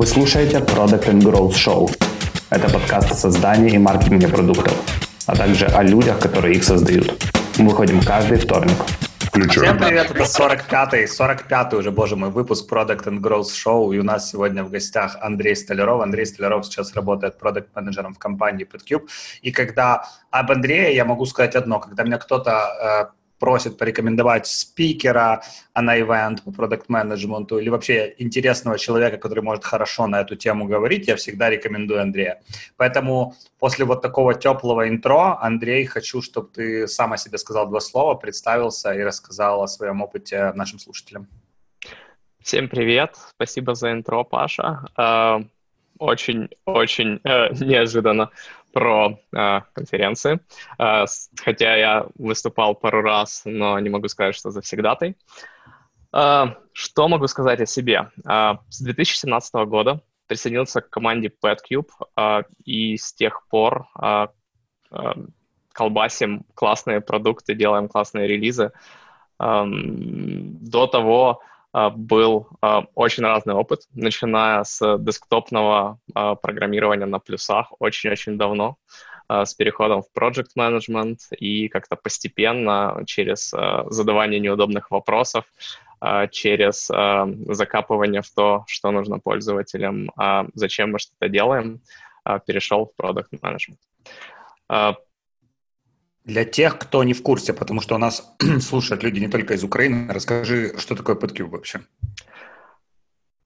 Вы слушаете Product and Growth Show. Это подкаст о создании и маркетинге продуктов, а также о людях, которые их создают. Мы выходим каждый вторник. Всем привет, это 45-й, 45-й уже, боже мой, выпуск Product and Growth Show, и у нас сегодня в гостях Андрей Столяров. Андрей Столяров сейчас работает продукт-менеджером в компании PetCube, и когда об Андрее я могу сказать одно, когда меня кто-то э, просит порекомендовать спикера на ивент по продукт-менеджменту или вообще интересного человека, который может хорошо на эту тему говорить, я всегда рекомендую Андрея. Поэтому после вот такого теплого интро, Андрей, хочу, чтобы ты сам о себе сказал два слова, представился и рассказал о своем опыте нашим слушателям. Всем привет, спасибо за интро, Паша. Очень-очень э, э, неожиданно про э, конференции. Э, хотя я выступал пару раз, но не могу сказать, что завсегдатай. Э, что могу сказать о себе? Э, с 2017 года присоединился к команде PetCube, э, и с тех пор э, э, колбасим классные продукты, делаем классные релизы. Э, до того а, был а, очень разный опыт, начиная с десктопного а, программирования на плюсах очень-очень давно, с переходом в project management и как-то постепенно через задавание неудобных вопросов, через закапывание в то, что нужно пользователям, зачем мы что-то делаем, перешел в product management. Для тех, кто не в курсе, потому что у нас слушают люди не только из Украины, расскажи, что такое PetCube вообще?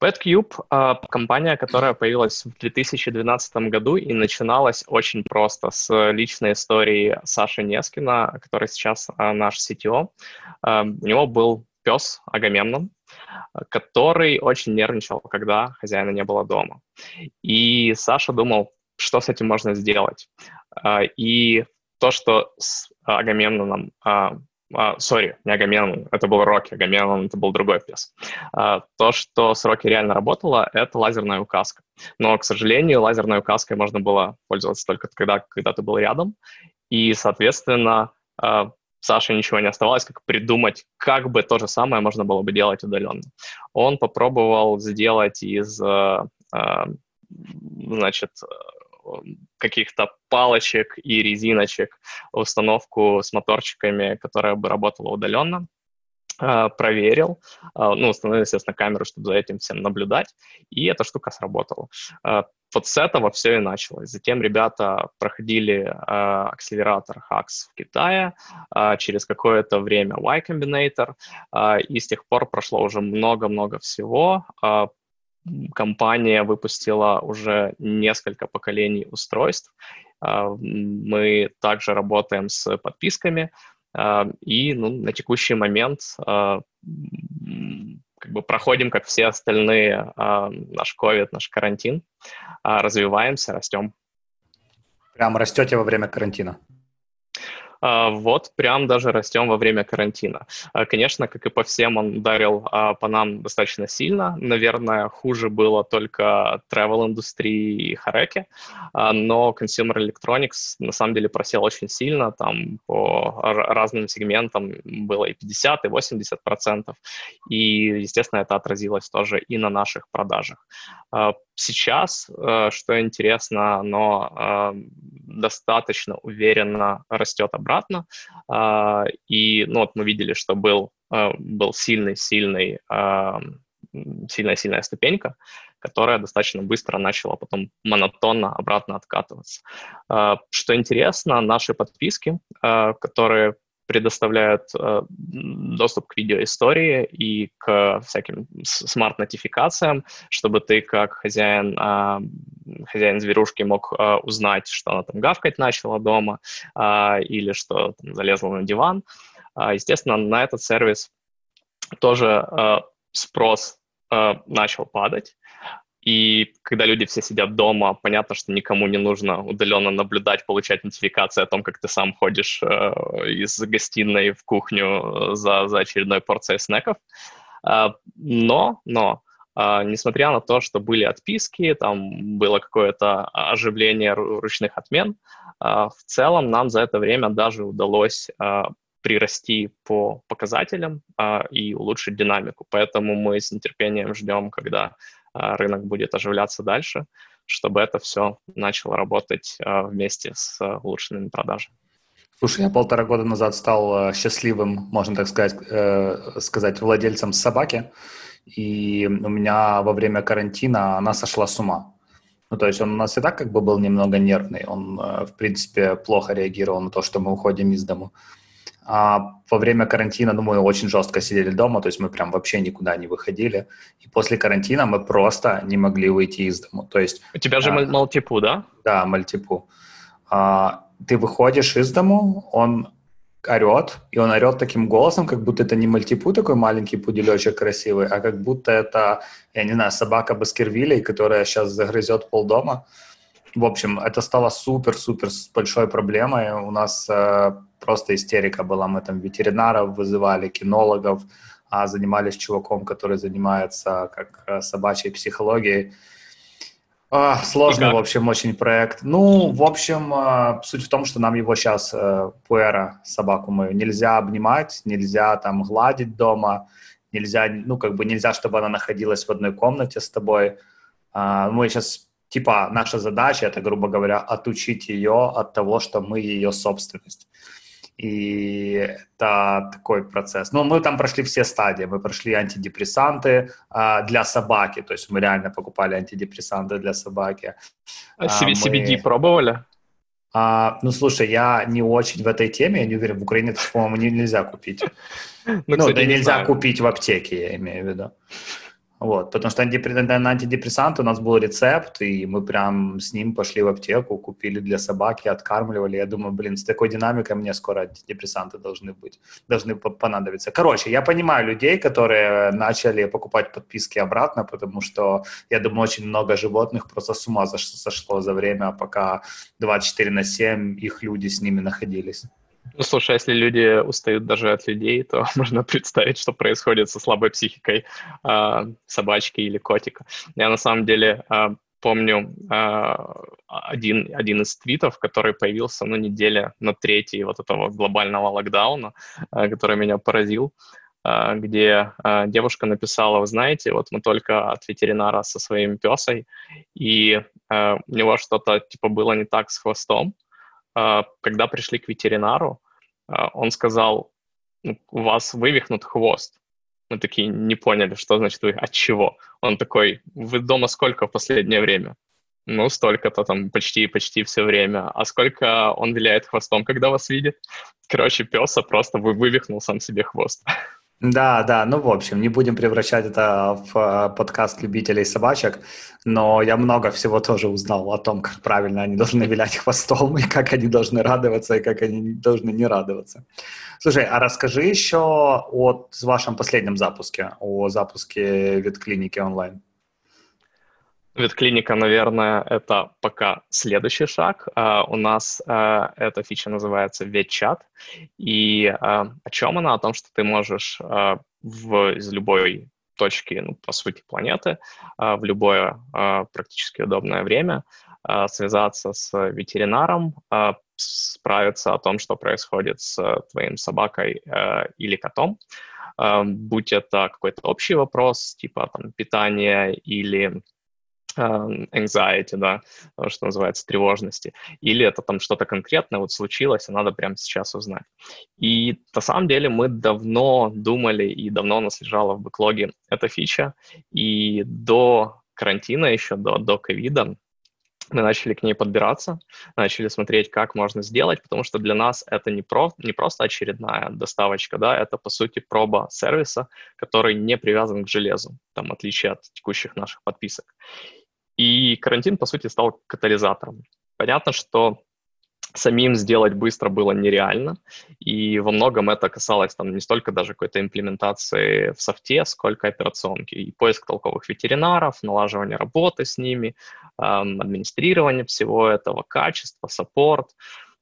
PetCube а, — компания, которая появилась в 2012 году и начиналась очень просто с личной истории Саши Нескина, который сейчас а, наш CTO. А, у него был пес Агамемнон, который очень нервничал, когда хозяина не было дома. И Саша думал, что с этим можно сделать. И то, что с Агамемноном, а, а, сори, не Агамемнон, это был Рокки, Агамемнон это был другой пес. А, то, что с Рокки реально работало, это лазерная указка. Но, к сожалению, лазерной указкой можно было пользоваться только когда, когда ты был рядом. И, соответственно, а, Саше ничего не оставалось, как придумать, как бы то же самое можно было бы делать удаленно. Он попробовал сделать из, а, а, значит, каких-то палочек и резиночек, установку с моторчиками, которая бы работала удаленно а, проверил, а, ну, установил, естественно, камеру, чтобы за этим всем наблюдать, и эта штука сработала. А, вот с этого все и началось. Затем ребята проходили акселератор HAX в Китае, через какое-то время Y Combinator, и с тех пор прошло уже много-много всего компания выпустила уже несколько поколений устройств. А, мы также работаем с подписками, а, и ну, на текущий момент а, как бы проходим, как все остальные, наш COVID, наш карантин, развиваемся, растем. Прям растете во время карантина? А, вот прям даже растем во время карантина. А, конечно, как и по всем, он ударил а, по нам достаточно сильно. Наверное, хуже было только travel индустрии и Хареке, но consumer electronics на самом деле просел очень сильно, там по разным сегментам было и 50, и 80 процентов, и, естественно, это отразилось тоже и на наших продажах. Сейчас, э, что интересно, оно достаточно уверенно растет обратно. А, и ну, вот мы видели, что был, был сильный-сильный сильная-сильная ступенька, которая достаточно быстро начала потом монотонно обратно откатываться. Что интересно, наши подписки, которые предоставляют э, доступ к видеоистории и к всяким смарт-нотификациям, чтобы ты как хозяин, э, хозяин зверушки мог э, узнать, что она там гавкать начала дома э, или что там, залезла на диван. Э, естественно, на этот сервис тоже э, спрос э, начал падать. И когда люди все сидят дома, понятно, что никому не нужно удаленно наблюдать, получать нотификации о том, как ты сам ходишь э, из гостиной в кухню э, за, за очередной порцией снеков. Э, но, но, э, несмотря на то, что были отписки, там было какое-то оживление ручных отмен, э, в целом нам за это время даже удалось э, прирасти по показателям а, и улучшить динамику. Поэтому мы с нетерпением ждем, когда рынок будет оживляться дальше, чтобы это все начало работать вместе с улучшенными продажами. Слушай, я полтора года назад стал счастливым, можно так сказать, э, сказать владельцем собаки, и у меня во время карантина она сошла с ума. Ну, то есть он у нас и так как бы был немного нервный, он, э, в принципе, плохо реагировал на то, что мы уходим из дому. А во время карантина, ну, мы очень жестко сидели дома, то есть мы прям вообще никуда не выходили. И после карантина мы просто не могли выйти из дома. То есть, У тебя же а, мультипу, да? Да, мультипу. А, ты выходишь из дому, он орет, и он орет таким голосом, как будто это не мальтипу такой маленький пуделечек красивый, а как будто это, я не знаю, собака Баскервилей, которая сейчас загрызет полдома. В общем, это стало супер-супер большой проблемой. У нас э, просто истерика была. Мы там ветеринаров вызывали, кинологов, а занимались чуваком, который занимается как э, собачьей психологией. А, сложный, в общем, очень проект. Ну, в общем, а, суть в том, что нам его сейчас, э, Пуэра, собаку мою, нельзя обнимать, нельзя там гладить дома, нельзя, ну, как бы нельзя, чтобы она находилась в одной комнате с тобой. А, мы сейчас, типа, наша задача, это, грубо говоря, отучить ее от того, что мы ее собственность. И это такой процесс. Ну, мы там прошли все стадии. Мы прошли антидепрессанты а, для собаки, то есть мы реально покупали антидепрессанты для собаки. А, а CBD мы... пробовали? А, ну, слушай, я не очень в этой теме, я не уверен, в Украине это, по-моему, нельзя купить. Ну, ну да нельзя купить в аптеке, я имею в виду. Вот, потому что на антидепрессанты у нас был рецепт, и мы прям с ним пошли в аптеку, купили для собаки, откармливали. Я думаю, блин, с такой динамикой мне скоро антидепрессанты должны быть, должны понадобиться. Короче, я понимаю людей, которые начали покупать подписки обратно, потому что, я думаю, очень много животных просто с ума сошло за время, пока 24 на 7 их люди с ними находились. Ну, слушай, а если люди устают даже от людей, то можно представить, что происходит со слабой психикой э, собачки или котика. Я на самом деле э, помню э, один, один из твитов, который появился на неделе на третьей вот этого глобального локдауна, э, который меня поразил, где девушка написала, вы знаете, вот мы только от ветеринара со своим песой, и у него что-то типа было не так с хвостом, когда пришли к ветеринару, он сказал, «Ну, у вас вывихнут хвост. Мы такие не поняли, что значит вы, от чего. Он такой, вы дома сколько в последнее время? Ну, столько-то там почти-почти все время. А сколько он виляет хвостом, когда вас видит? Короче, песа просто вы вывихнул сам себе хвост. Да, да, ну, в общем, не будем превращать это в э, подкаст любителей собачек, но я много всего тоже узнал о том, как правильно они должны вилять хвостом, и как они должны радоваться, и как они должны не радоваться. Слушай, а расскажи еще о вашем последнем запуске, о запуске ветклиники онлайн. Ветклиника, наверное, это пока следующий шаг. Uh, у нас uh, эта фича называется ветчат. И uh, о чем она? О том, что ты можешь в, из любой точки, ну, по сути, планеты, в любое практически удобное время связаться с ветеринаром, справиться о том, что происходит с твоим собакой или котом. Будь это какой-то общий вопрос, типа там питание или anxiety, да, что называется, тревожности, или это там что-то конкретное вот случилось, и надо прямо сейчас узнать. И на самом деле мы давно думали и давно нас лежала в бэклоге эта фича, и до карантина еще, до, до ковида, мы начали к ней подбираться, начали смотреть, как можно сделать, потому что для нас это не, про, не просто очередная доставочка, да, это, по сути, проба сервиса, который не привязан к железу, там, в отличие от текущих наших подписок. И карантин, по сути, стал катализатором. Понятно, что самим сделать быстро было нереально, и во многом это касалось там не столько даже какой-то имплементации в софте, сколько операционки, и поиск толковых ветеринаров, налаживание работы с ними, эм, администрирование всего этого, качество, саппорт.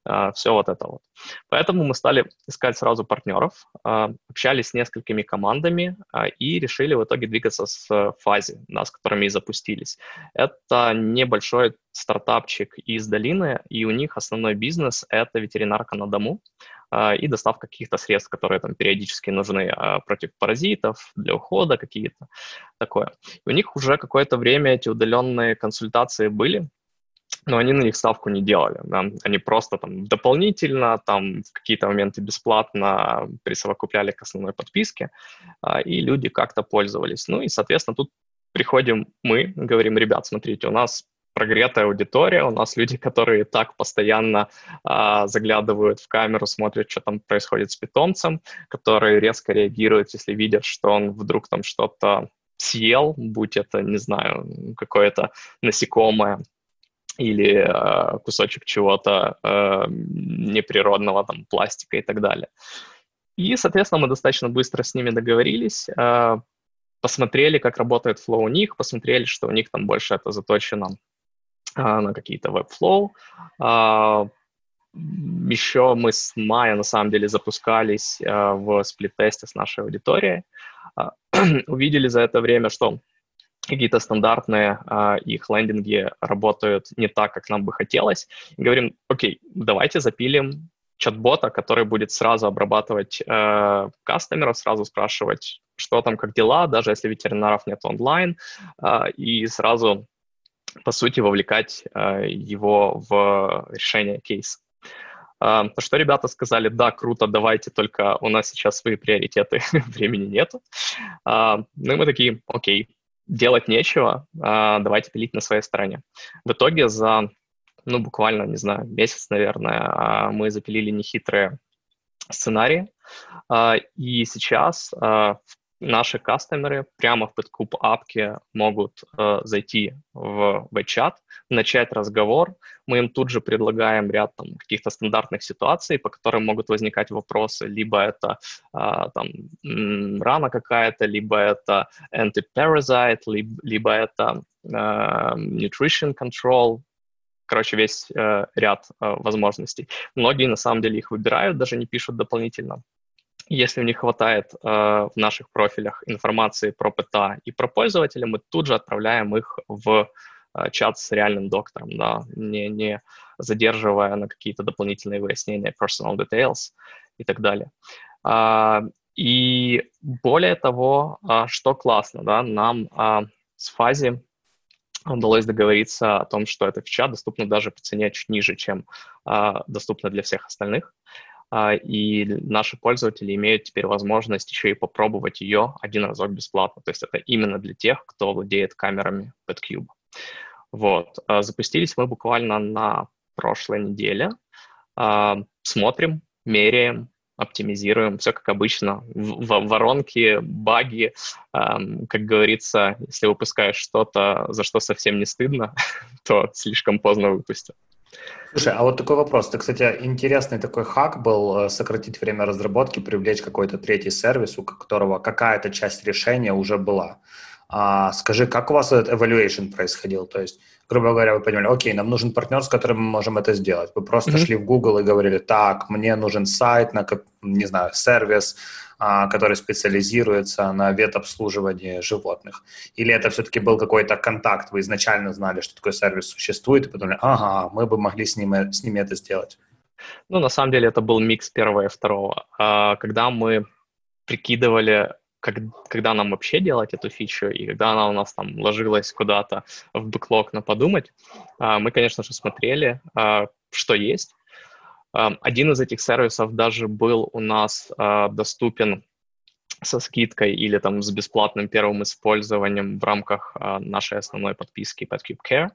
А, все вот это вот. Поэтому мы стали искать сразу партнеров, а, общались с несколькими командами и решили в итоге двигаться с фази, да, с которыми и запустились. Это небольшой стартапчик из долины, и у них основной бизнес — это ветеринарка на дому и доставка каких-то средств, которые там периодически нужны против паразитов, для ухода какие-то, такое. И у них уже какое-то время эти удаленные консультации были, но они на них ставку не делали. Да? Они просто там дополнительно, там в какие-то моменты бесплатно присовокупляли к основной подписке, а, и люди как-то пользовались. Ну и, соответственно, тут приходим мы, говорим, ребят, смотрите, у нас прогретая аудитория, у нас люди, которые так постоянно а, заглядывают в камеру, смотрят, что там происходит с питомцем, которые резко реагируют, если видят, что он вдруг там что-то съел, будь это, не знаю, какое-то насекомое, или э, кусочек чего-то э, неприродного, там, пластика и так далее. И, соответственно, мы достаточно быстро с ними договорились, э, посмотрели, как работает flow у них, посмотрели, что у них там больше это заточено э, на какие-то web-flow. Э, еще мы с мая, на самом деле, запускались э, в сплит-тесте с нашей аудиторией. Э, увидели за это время, что какие-то стандартные э, их лендинги работают не так, как нам бы хотелось. И говорим, окей, давайте запилим чат-бота, который будет сразу обрабатывать э, кастомеров, сразу спрашивать, что там, как дела, даже если ветеринаров нет онлайн, э, и сразу, по сути, вовлекать э, его в решение кейса. Uh, что ребята сказали, да, круто, давайте, только у нас сейчас свои приоритеты, времени нету. Uh, ну и мы такие, окей, делать нечего, а, давайте пилить на своей стороне. В итоге за, ну, буквально, не знаю, месяц, наверное, а, мы запилили нехитрые сценарии, а, и сейчас в наши кастомеры прямо в подкуп апке могут э, зайти в чат, начать разговор. Мы им тут же предлагаем ряд там, каких-то стандартных ситуаций, по которым могут возникать вопросы. Либо это э, там, рана какая-то, либо это anti-parasite, либо, либо это э, nutrition control, короче, весь э, ряд э, возможностей. Многие на самом деле их выбирают, даже не пишут дополнительно. Если них хватает э, в наших профилях информации про ПТА и про пользователя, мы тут же отправляем их в э, чат с реальным доктором, да, не, не задерживая на какие-то дополнительные выяснения personal details и так далее. А, и более того, а, что классно, да, нам а, с Фази удалось договориться о том, что эта фича доступна даже по цене чуть ниже, чем а, доступна для всех остальных. И наши пользователи имеют теперь возможность еще и попробовать ее один разок бесплатно. То есть это именно для тех, кто владеет камерами PetCube. Вот. А, запустились мы буквально на прошлой неделе. А, смотрим, меряем, оптимизируем, все как обычно. В воронки, баги, как говорится, если выпускаешь что-то, за что совсем не стыдно, то слишком поздно выпустил. Слушай, а вот такой вопрос. Ты, кстати, интересный такой хак был э, сократить время разработки, привлечь какой-то третий сервис, у которого какая-то часть решения уже была. А, скажи, как у вас этот evaluation происходил? То есть, грубо говоря, вы поняли, окей, нам нужен партнер, с которым мы можем это сделать. Вы просто mm-hmm. шли в Google и говорили, так, мне нужен сайт, на, не знаю, сервис, который специализируется на ветобслуживании животных? Или это все-таки был какой-то контакт, вы изначально знали, что такой сервис существует, и подумали, ага, мы бы могли с ними, с ними это сделать? Ну, на самом деле это был микс первого и второго. А, когда мы прикидывали, как, когда нам вообще делать эту фичу, и когда она у нас там ложилась куда-то в бэклог на подумать, а, мы, конечно же, смотрели, что есть, один из этих сервисов даже был у нас а, доступен со скидкой или там с бесплатным первым использованием в рамках а, нашей основной подписки PetCube Care.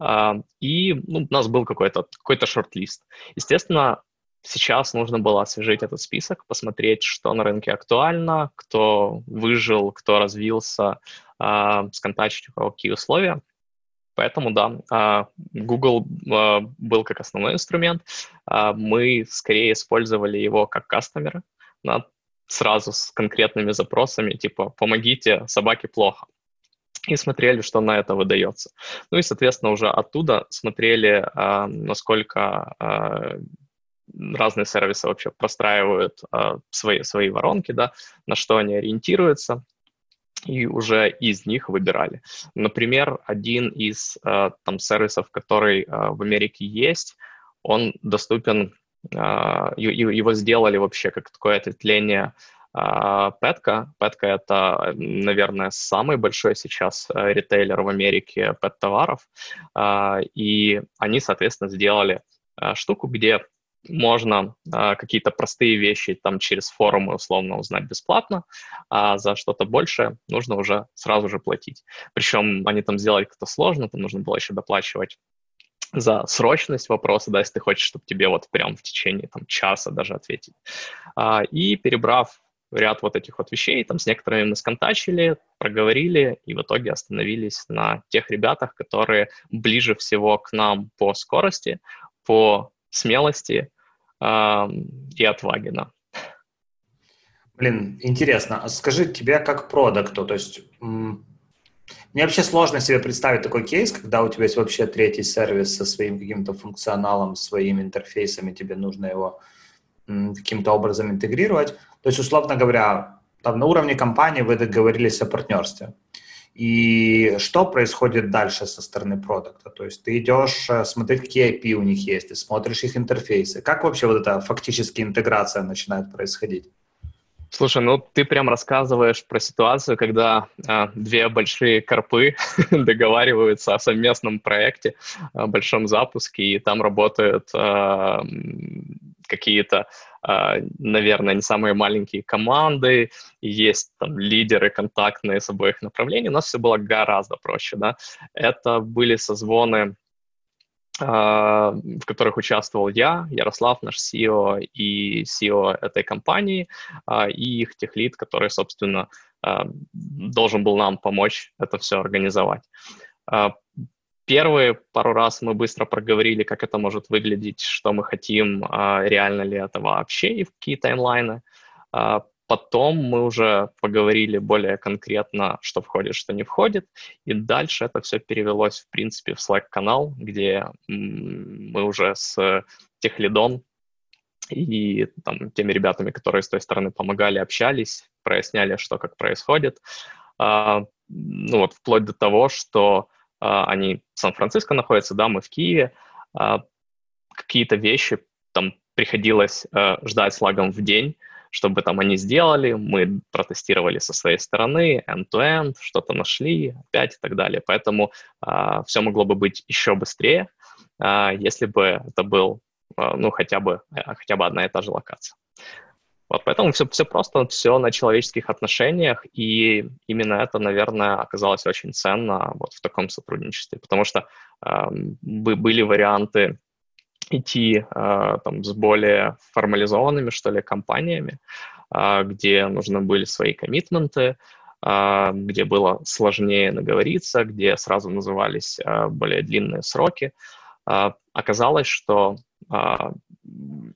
А, и ну, у нас был какой-то какой шорт-лист. Естественно, сейчас нужно было освежить этот список, посмотреть, что на рынке актуально, кто выжил, кто развился, сконтачить, у кого какие условия. Поэтому, да, а, Google а, был как основной инструмент. А, мы скорее использовали его как кастомеры, сразу с конкретными запросами, типа «помогите, собаке плохо». и смотрели, что на это выдается. Ну и, соответственно, уже оттуда смотрели, насколько разные сервисы вообще простраивают свои, свои воронки, да, на что они ориентируются, и уже из них выбирали. Например, один из э, там сервисов, который э, в Америке есть, он доступен, э, его сделали вообще как такое ответвление Петка. Петка — это, наверное, самый большой сейчас ритейлер в Америке пэт-товаров. И они, соответственно, сделали штуку, где можно а, какие-то простые вещи там через форумы условно узнать бесплатно, а за что-то большее нужно уже сразу же платить. Причем они там сделали как-то сложно, там нужно было еще доплачивать за срочность вопроса, да, если ты хочешь, чтобы тебе вот прям в течение там, часа даже ответить. А, и перебрав ряд вот этих вот вещей, там с некоторыми мы сконтачили, проговорили и в итоге остановились на тех ребятах, которые ближе всего к нам по скорости, по смелости и отваги, да. Блин, интересно. А скажи, тебе как продукту, то есть мне вообще сложно себе представить такой кейс, когда у тебя есть вообще третий сервис со своим каким-то функционалом, своими интерфейсами, тебе нужно его каким-то образом интегрировать. То есть, условно говоря, там на уровне компании вы договорились о партнерстве. И что происходит дальше со стороны продукта? То есть ты идешь э, смотреть, какие IP у них есть, ты смотришь их интерфейсы. Как вообще вот эта фактически интеграция начинает происходить? Слушай, ну ты прям рассказываешь про ситуацию, когда э, две большие корпы договариваются о совместном проекте, о большом запуске, и там работают э, какие-то, э, наверное, не самые маленькие команды, есть там лидеры контактные с обоих направлений. У нас все было гораздо проще, да. Это были созвоны а, в которых участвовал я, Ярослав, наш CEO и CEO этой компании, а, и их техлит, который, собственно, а, должен был нам помочь это все организовать. Первые пару раз мы быстро проговорили, как это может выглядеть, что мы хотим, реально ли это вообще и в какие таймлайны. Потом мы уже поговорили более конкретно, что входит, что не входит, и дальше это все перевелось, в принципе, в Slack-канал, где мы уже с техлидом и там, теми ребятами, которые с той стороны помогали, общались, проясняли, что как происходит. А, ну вот вплоть до того, что а, они в Сан-Франциско находятся, да, мы в Киеве. А, какие-то вещи там приходилось а, ждать с лагом в день, чтобы там они сделали, мы протестировали со своей стороны, end-to-end, что-то нашли, опять и так далее. Поэтому а, все могло бы быть еще быстрее, а, если бы это был, а, ну, хотя бы, а, хотя бы одна и та же локация. Вот, поэтому все, все просто, все на человеческих отношениях, и именно это, наверное, оказалось очень ценно вот в таком сотрудничестве, потому что э, были варианты идти э, там, с более формализованными, что ли, компаниями, э, где нужны были свои коммитменты, э, где было сложнее наговориться, где сразу назывались э, более длинные сроки. Э, оказалось, что э,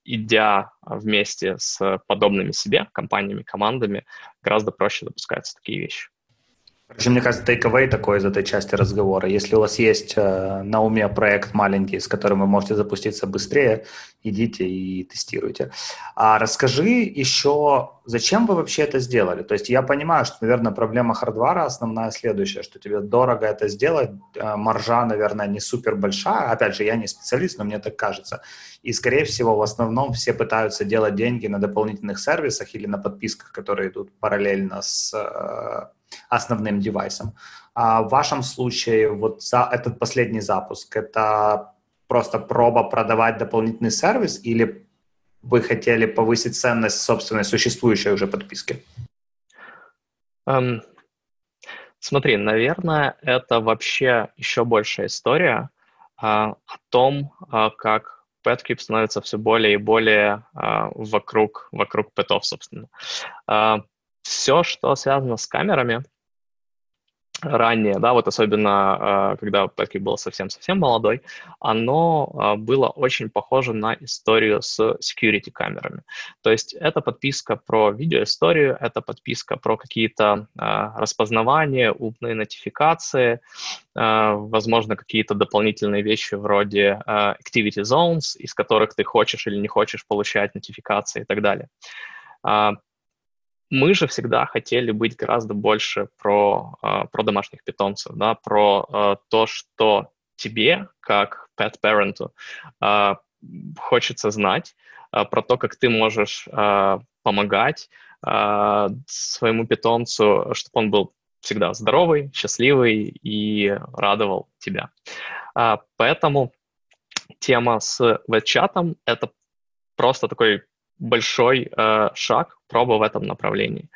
идя вместе с подобными себе компаниями, командами, гораздо проще допускаются такие вещи. Короче, мне кажется, тейковей такой из этой части разговора. Если у вас есть э, на уме проект маленький, с которым вы можете запуститься быстрее, идите и тестируйте. А расскажи еще, зачем вы вообще это сделали? То есть я понимаю, что, наверное, проблема хардвара основная следующая, что тебе дорого это сделать, э, маржа, наверное, не супер большая. Опять же, я не специалист, но мне так кажется. И, скорее всего, в основном все пытаются делать деньги на дополнительных сервисах или на подписках, которые идут параллельно с э, основным девайсом. А в вашем случае вот за этот последний запуск это просто проба продавать дополнительный сервис или вы хотели повысить ценность собственной существующей уже подписки? Um, смотри, наверное, это вообще еще большая история uh, о том, uh, как PetCube становится все более и более uh, вокруг, вокруг пэтов, собственно. Uh, все, что связано с камерами, ранее, да, вот особенно а, когда Петки был совсем-совсем молодой, оно а, было очень похоже на историю с security камерами. То есть это подписка про видеоисторию, это подписка про какие-то а, распознавания, умные нотификации, возможно, какие-то дополнительные вещи вроде activity zones, из которых ты хочешь или не хочешь получать нотификации и так далее. Мы же всегда хотели быть гораздо больше про, uh, про домашних питомцев, да, про uh, то, что тебе, как pet-parent, uh, хочется знать, про то, как ты можешь помогать своему питомцу, чтобы он был всегда здоровый, счастливый и радовал тебя. Поэтому тема с веб-чатом — это просто такой большой э, шаг, проба в этом направлении.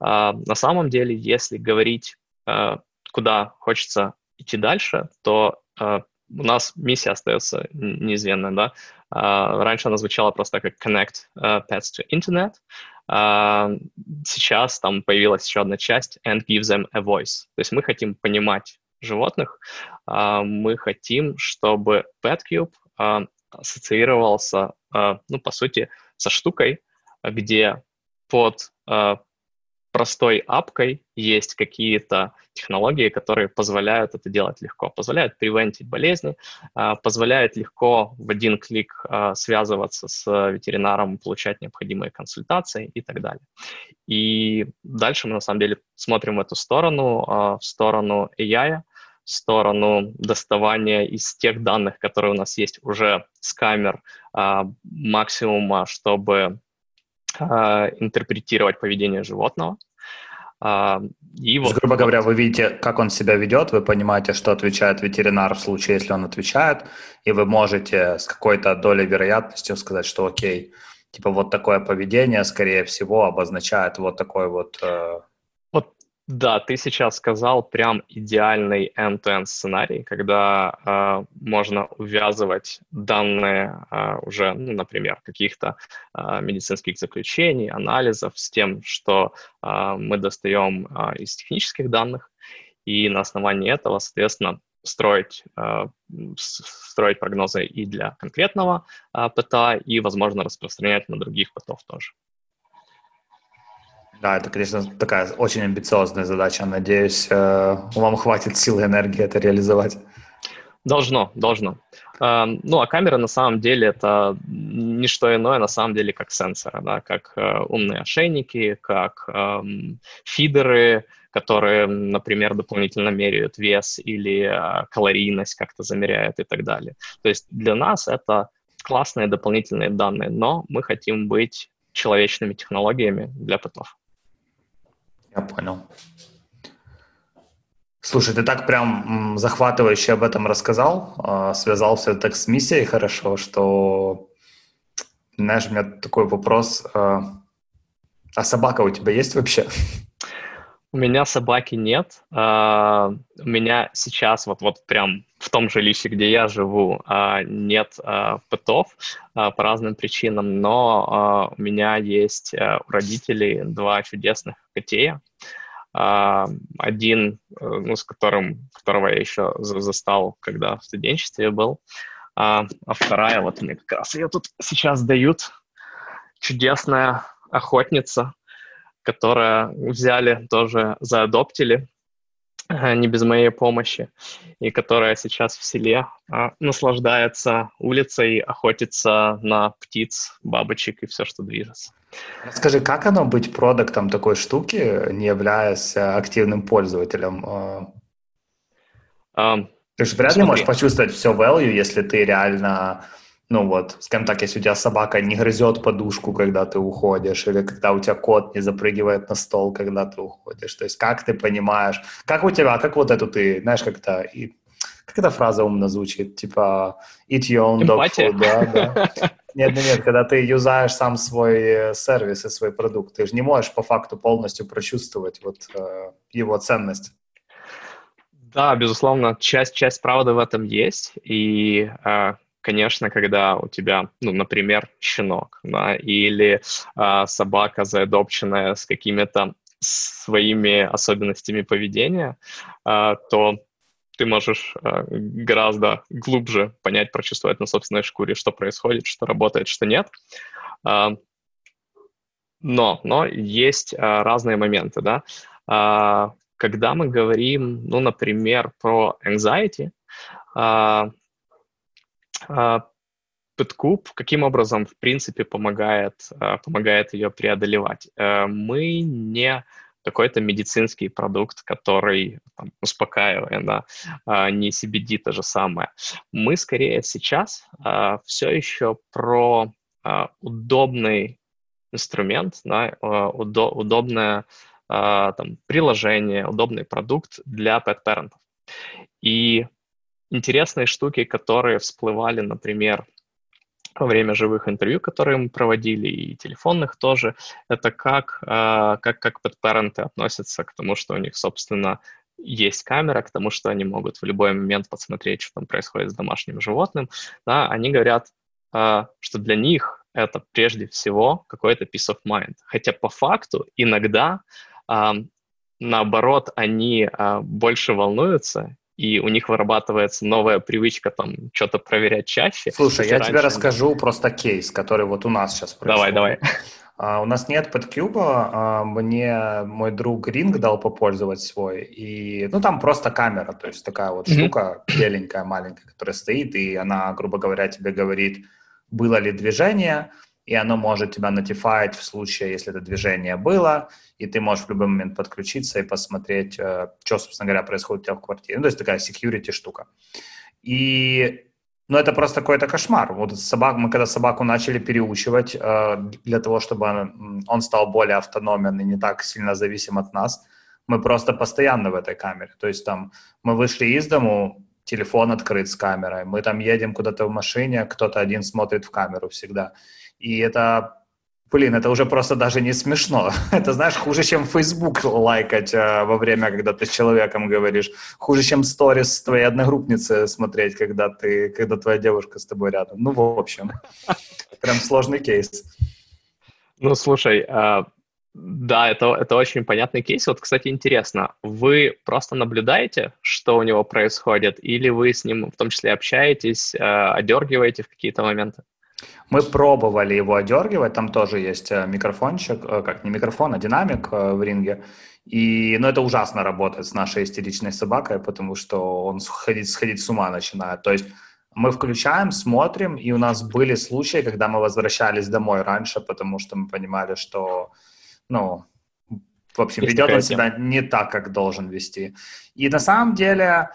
Э, на самом деле, если говорить, э, куда хочется идти дальше, то э, у нас миссия остается неизменной, да. Uh, раньше она звучала просто как Connect uh, Pets to Internet. Uh, сейчас там появилась еще одна часть and give them a voice. То есть мы хотим понимать животных, мы хотим, чтобы PetCube ассоциировался, ну, по сути, со штукой, где под э, простой апкой есть какие-то технологии, которые позволяют это делать легко, позволяют превентить болезни, э, позволяют легко в один клик э, связываться с ветеринаром, получать необходимые консультации и так далее. И дальше мы на самом деле смотрим в эту сторону, э, в сторону AI, в сторону доставания из тех данных, которые у нас есть уже с камер а, максимума, чтобы а, интерпретировать поведение животного. А, и вот, грубо говоря, вы видите, как он себя ведет, вы понимаете, что отвечает ветеринар в случае, если он отвечает, и вы можете с какой-то долей вероятности сказать, что окей, типа вот такое поведение, скорее всего, обозначает вот такой вот э, да, ты сейчас сказал прям идеальный end-to-end сценарий, когда э, можно увязывать данные э, уже, ну, например, каких-то э, медицинских заключений, анализов с тем, что э, мы достаем э, из технических данных, и на основании этого, соответственно, строить, э, строить прогнозы и для конкретного э, ПТА, и, возможно, распространять на других ПТов тоже. Да, это, конечно, такая очень амбициозная задача. Надеюсь, э, вам хватит сил и энергии это реализовать. Должно, должно. Э, ну, а камера на самом деле это не что иное, на самом деле, как сенсоры, да, как э, умные ошейники, как эм, фидеры, которые, например, дополнительно меряют вес или калорийность как-то замеряют и так далее. То есть для нас это классные дополнительные данные, но мы хотим быть человечными технологиями для потов. Я понял. Слушай, ты так прям захватывающе об этом рассказал, а, связал все так с миссией хорошо, что, знаешь, у меня такой вопрос, а, а собака у тебя есть вообще? У меня собаки нет. А, у меня сейчас вот, вот прям в том жилище, где я живу, а, нет а, пэтов по разным причинам, но у меня есть у родителей два чудесных котея. Один, э, ну, с которым, которого я еще застал, когда в студенчестве был, а вторая, вот мне как раз ее тут сейчас дают, чудесная охотница, которая взяли тоже, заадоптили, э, не без моей помощи, и которая сейчас в селе а, наслаждается улицей, охотится на птиц, бабочек и все, что движется. Скажи, как оно быть продуктом такой штуки, не являясь активным пользователем? Um, ты же вряд ли можешь почувствовать все value, если ты реально ну вот, скажем так, если у тебя собака не грызет подушку, когда ты уходишь, или когда у тебя кот не запрыгивает на стол, когда ты уходишь. То есть как ты понимаешь, как у тебя, как вот эту ты, знаешь, как-то, и, как эта фраза умно звучит, типа eat your own dog food, да, да. Нет, нет, нет, когда ты юзаешь сам свой э, сервис и свой продукт, ты же не можешь по факту полностью прочувствовать вот э, его ценность. Да, безусловно, часть, часть правды в этом есть, и э, конечно, когда у тебя, ну, например, щенок, да, или а, собака заадопченная с какими-то своими особенностями поведения, то ты можешь гораздо глубже понять, прочувствовать на собственной шкуре, что происходит, что работает, что нет. Но, но есть разные моменты, да. Когда мы говорим, ну, например, про anxiety, PetCube каким образом, в принципе, помогает, э, помогает ее преодолевать? Э, мы не какой-то медицинский продукт, который там, успокаивает, да, а, не CBD то же самое. Мы скорее сейчас а, все еще про а, удобный инструмент, да, удо, удобное там, приложение, удобный продукт для pet-парентов. И интересные штуки, которые всплывали, например, во время живых интервью, которые мы проводили, и телефонных тоже, это как, э, как, как подпаренты относятся к тому, что у них, собственно, есть камера, к тому, что они могут в любой момент посмотреть, что там происходит с домашним животным, да, они говорят, э, что для них это прежде всего какой-то peace of mind. Хотя по факту иногда, наоборот, они больше волнуются и у них вырабатывается новая привычка там что-то проверять чаще. Слушай, я раньше... тебе расскажу просто кейс, который вот у нас сейчас происходит. Давай, давай. Uh, у нас нет подкюба, uh, мне мой друг Ринг дал попользовать свой, и, ну, там просто камера, то есть такая вот mm-hmm. штука беленькая, маленькая, которая стоит, и она, грубо говоря, тебе говорит, было ли движение, и оно может тебя нотифаить в случае, если это движение было, и ты можешь в любой момент подключиться и посмотреть, э, что, собственно говоря, происходит у тебя в квартире. Ну, то есть такая security штука. И ну, это просто какой-то кошмар. Вот собак, мы когда собаку начали переучивать э, для того, чтобы он стал более автономен и не так сильно зависим от нас, мы просто постоянно в этой камере. То есть там мы вышли из дому, телефон открыт с камерой, мы там едем куда-то в машине, кто-то один смотрит в камеру всегда. И это, блин, это уже просто даже не смешно. это, знаешь, хуже, чем Facebook лайкать э, во время, когда ты с человеком говоришь. Хуже, чем сторис твоей одногруппницы смотреть, когда, ты, когда твоя девушка с тобой рядом. Ну, в общем, прям сложный кейс. Ну, слушай, э, да, это, это очень понятный кейс. Вот, кстати, интересно, вы просто наблюдаете, что у него происходит, или вы с ним в том числе общаетесь, э, одергиваете в какие-то моменты? Мы пробовали его одергивать, там тоже есть э, микрофончик, э, как не микрофон, а динамик э, в ринге. И, ну, это ужасно работает с нашей истеричной собакой, потому что он сходить, сходить с ума начинает. То есть мы включаем, смотрим, и у нас были случаи, когда мы возвращались домой раньше, потому что мы понимали, что, ну, в общем, есть ведет он себя не так, как должен вести. И на самом деле,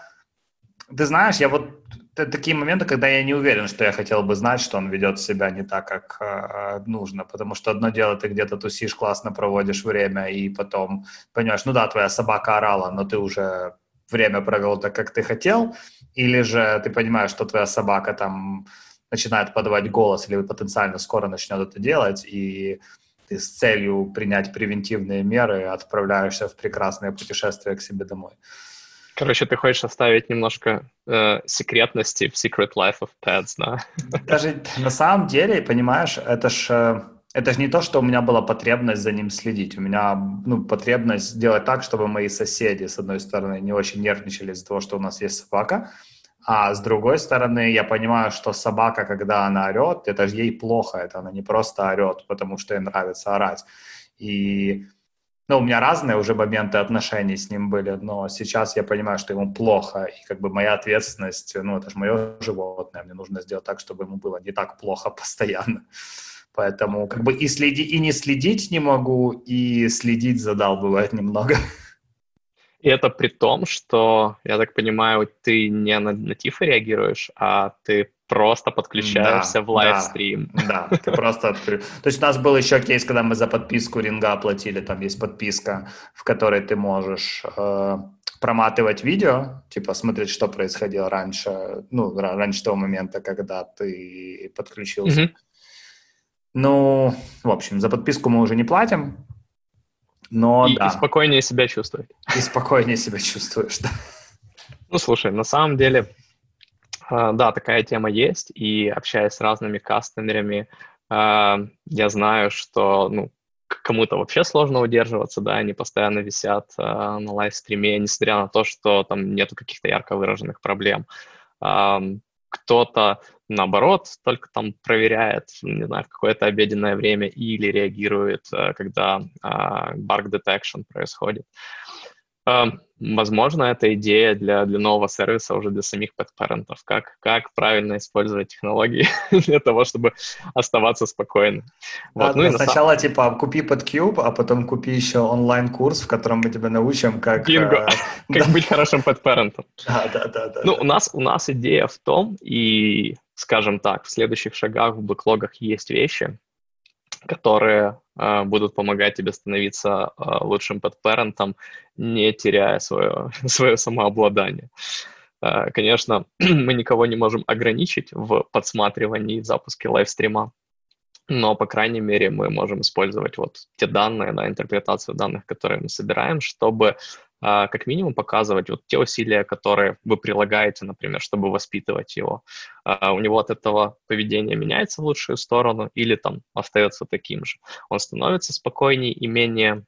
ты знаешь, я вот такие моменты, когда я не уверен, что я хотел бы знать, что он ведет себя не так, как э, нужно, потому что одно дело, ты где-то тусишь, классно проводишь время, и потом понимаешь, ну да, твоя собака орала, но ты уже время провел так, как ты хотел, или же ты понимаешь, что твоя собака там начинает подавать голос или потенциально скоро начнет это делать, и ты с целью принять превентивные меры отправляешься в прекрасное путешествие к себе домой. Короче, ты хочешь оставить немножко э, секретности в Secret Life of Pets, да? Даже на самом деле, понимаешь, это ж, э, это ж не то, что у меня была потребность за ним следить. У меня ну, потребность сделать так, чтобы мои соседи, с одной стороны, не очень нервничали из-за того, что у нас есть собака, а с другой стороны, я понимаю, что собака, когда она орет, это же ей плохо, это она не просто орет, потому что ей нравится орать. И ну, у меня разные уже моменты отношений с ним были, но сейчас я понимаю, что ему плохо, и как бы моя ответственность, ну, это же мое животное, мне нужно сделать так, чтобы ему было не так плохо постоянно. Поэтому как бы и следи, и не следить не могу, и следить задал бывает немного. И это при том, что, я так понимаю, ты не на, тифы реагируешь, а ты просто подключаешься да, в лайвстрим. Да, да, ты просто открыл. То есть у нас был еще кейс, когда мы за подписку Ринга оплатили, там есть подписка, в которой ты можешь э, проматывать видео, типа смотреть, что происходило раньше, ну, раньше того момента, когда ты подключился. Mm-hmm. Ну, в общем, за подписку мы уже не платим, но и, да. И спокойнее себя чувствовать. И спокойнее себя чувствуешь, да. Ну, слушай, на самом деле да, такая тема есть, и общаясь с разными кастомерами, а, я знаю, что ну, кому-то вообще сложно удерживаться, да, они постоянно висят э, на лайвстриме, несмотря на то, что там нету каких-то ярко выраженных проблем. Кто-то, наоборот, только там проверяет, не знаю, в какое-то обеденное время или реагирует, э, когда bark detection происходит. Эм, возможно, это идея для, для нового сервиса уже для самих подпарентов. Как, как правильно использовать технологии для того, чтобы оставаться спокойным. Вот. А, ну, сначала, самом... типа, купи PodCube, а потом купи еще онлайн-курс, в котором мы тебя научим, как... Бинго! Э, как быть хорошим подпарентом. Да, да, да. да ну, У, нас, у нас идея в том, и, скажем так, в следующих шагах в бэклогах есть вещи, которые э, будут помогать тебе становиться э, лучшим подпарентом, не теряя свое, свое самообладание. Э, конечно, мы никого не можем ограничить в подсматривании и запуске лайвстрима, но, по крайней мере, мы можем использовать вот те данные, да, интерпретацию данных, которые мы собираем, чтобы как минимум показывать вот те усилия, которые вы прилагаете, например, чтобы воспитывать его. А, у него от этого поведение меняется в лучшую сторону или там остается таким же. Он становится спокойнее и менее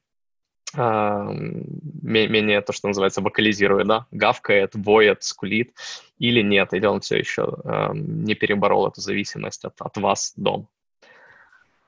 а, менее то, что называется, вокализирует, да, гавкает, воет, скулит, или нет, или он все еще не переборол эту зависимость от, от вас дома.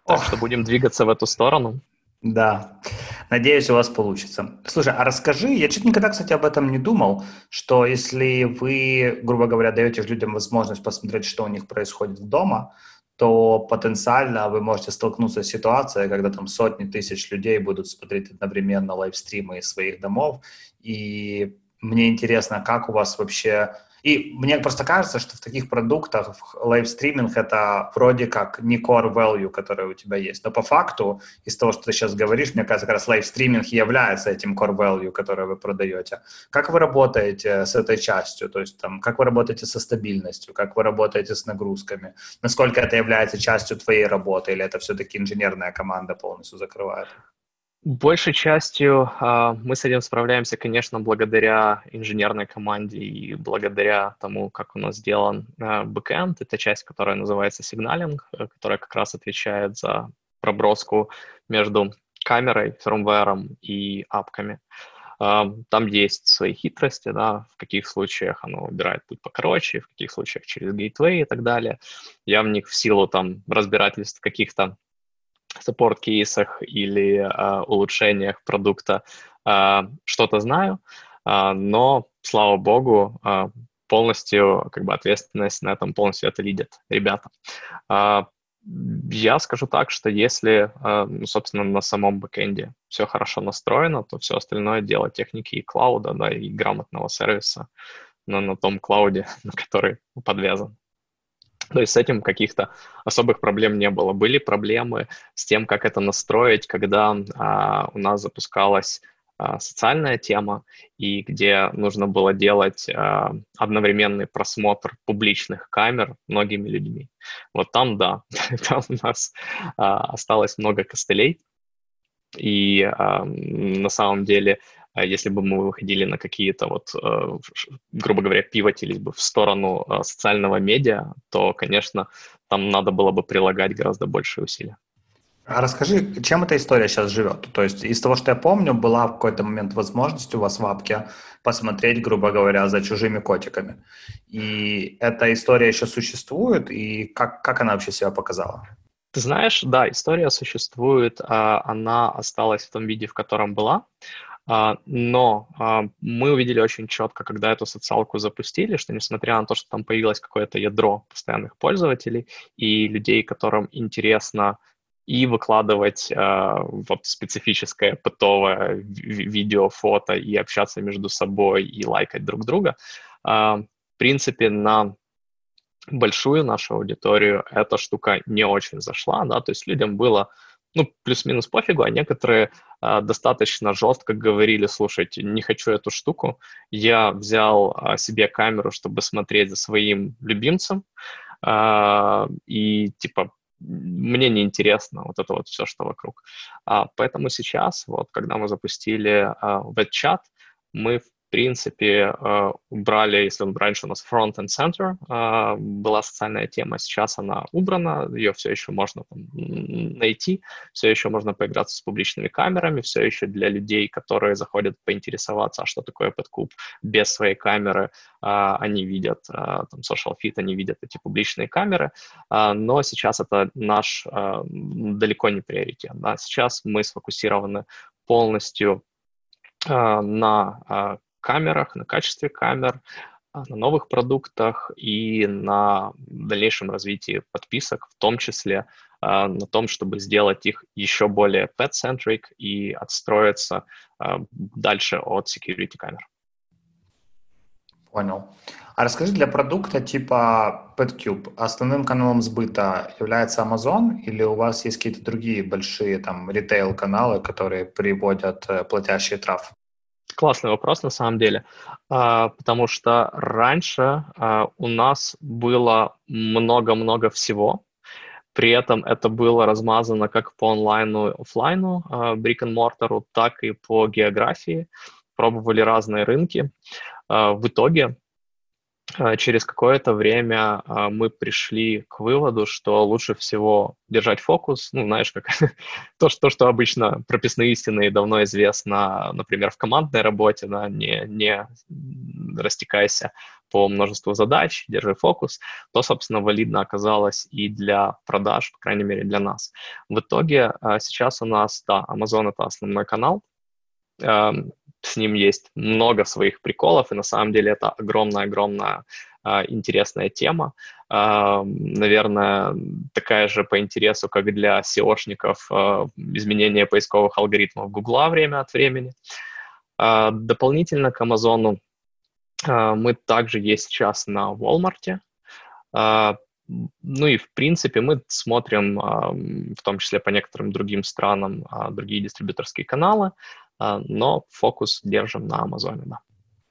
Так Ох. что будем двигаться в эту сторону. Да, надеюсь, у вас получится. Слушай, а расскажи, я чуть никогда, кстати, об этом не думал, что если вы, грубо говоря, даете людям возможность посмотреть, что у них происходит дома, то потенциально вы можете столкнуться с ситуацией, когда там сотни тысяч людей будут смотреть одновременно лайвстримы из своих домов. И мне интересно, как у вас вообще и мне просто кажется, что в таких продуктах лайвстриминг это вроде как не core value, который у тебя есть. Но по факту, из того, что ты сейчас говоришь, мне кажется, как раз лайвстриминг является этим core value, который вы продаете. Как вы работаете с этой частью? То есть там, как вы работаете со стабильностью? Как вы работаете с нагрузками? Насколько это является частью твоей работы? Или это все-таки инженерная команда полностью закрывает? Большей частью э, мы с этим справляемся, конечно, благодаря инженерной команде и благодаря тому, как у нас сделан э, бэкэнд. Это часть, которая называется сигналинг, э, которая как раз отвечает за проброску между камерой, фирмвэром и апками. Э, там есть свои хитрости, да, в каких случаях оно выбирает путь покороче, в каких случаях через гейтвей и так далее. Я в них в силу там разбирательств каких-то саппорт-кейсах или э, улучшениях продукта э, что-то знаю, э, но, слава богу, э, полностью как бы ответственность на этом полностью это лидят ребята. Э, я скажу так, что если, э, собственно, на самом бэкэнде все хорошо настроено, то все остальное дело техники и клауда, да, и грамотного сервиса на, на том клауде, на который подвязан. То есть с этим каких-то особых проблем не было. Были проблемы с тем, как это настроить, когда а, у нас запускалась а, социальная тема, и где нужно было делать а, одновременный просмотр публичных камер многими людьми. Вот там, да, там у нас а, осталось много костылей, и а, на самом деле если бы мы выходили на какие-то вот, э, грубо говоря, пивотились бы в сторону э, социального медиа, то, конечно, там надо было бы прилагать гораздо больше усилий. А расскажи, чем эта история сейчас живет? То есть из того, что я помню, была в какой-то момент возможность у вас в апке посмотреть, грубо говоря, за чужими котиками. И эта история еще существует, и как, как она вообще себя показала? Ты знаешь, да, история существует, а она осталась в том виде, в котором была. А, но а, мы увидели очень четко, когда эту социалку запустили, что несмотря на то, что там появилось какое-то ядро постоянных пользователей и людей, которым интересно и выкладывать э, вот специфическое пытовое видео, фото и общаться между собой и лайкать друг друга. В принципе, на большую нашу аудиторию эта штука не очень зашла, да, то есть людям было ну, плюс-минус пофигу, а некоторые а, достаточно жестко говорили, слушайте, не хочу эту штуку, я взял а, себе камеру, чтобы смотреть за своим любимцем, а, и, типа, мне не интересно вот это вот все, что вокруг. А, поэтому сейчас, вот, когда мы запустили а, веб-чат, мы, в принципе, э, убрали, если раньше у нас front and center э, была социальная тема, сейчас она убрана, ее все еще можно найти, все еще можно поиграться с публичными камерами, все еще для людей, которые заходят поинтересоваться, а что такое подкуп без своей камеры, э, они видят там social feed, они видят эти публичные камеры, но сейчас это наш далеко не приоритет. Да? Сейчас мы сфокусированы полностью на камерах, на качестве камер, а, на новых продуктах и на дальнейшем развитии подписок, в том числе а, на том, чтобы сделать их еще более pet-centric и отстроиться а, дальше от security камер. Понял. А расскажи, для продукта типа PetCube основным каналом сбыта является Amazon или у вас есть какие-то другие большие там ритейл-каналы, которые приводят э, платящий траф? Классный вопрос на самом деле, а, потому что раньше а, у нас было много-много всего, при этом это было размазано как по онлайну, офлайну, а, brick and mortar, так и по географии. Пробовали разные рынки. В итоге через какое-то время а, мы пришли к выводу, что лучше всего держать фокус, ну, знаешь, как то, что, что обычно прописные истины и давно известно, например, в командной работе, да, не, не растекайся по множеству задач, держи фокус, то, собственно, валидно оказалось и для продаж, по крайней мере, для нас. В итоге а, сейчас у нас, да, Amazon — это основной канал, с ним есть много своих приколов, и на самом деле это огромная-огромная э, интересная тема. Э, наверное, такая же по интересу, как для SEOшников э, изменение поисковых алгоритмов Гугла время от времени. Э, дополнительно к Амазону э, мы также есть сейчас на Walmart. Э, ну и, в принципе, мы смотрим, в том числе по некоторым другим странам, другие дистрибьюторские каналы, но фокус держим на Амазоне, да.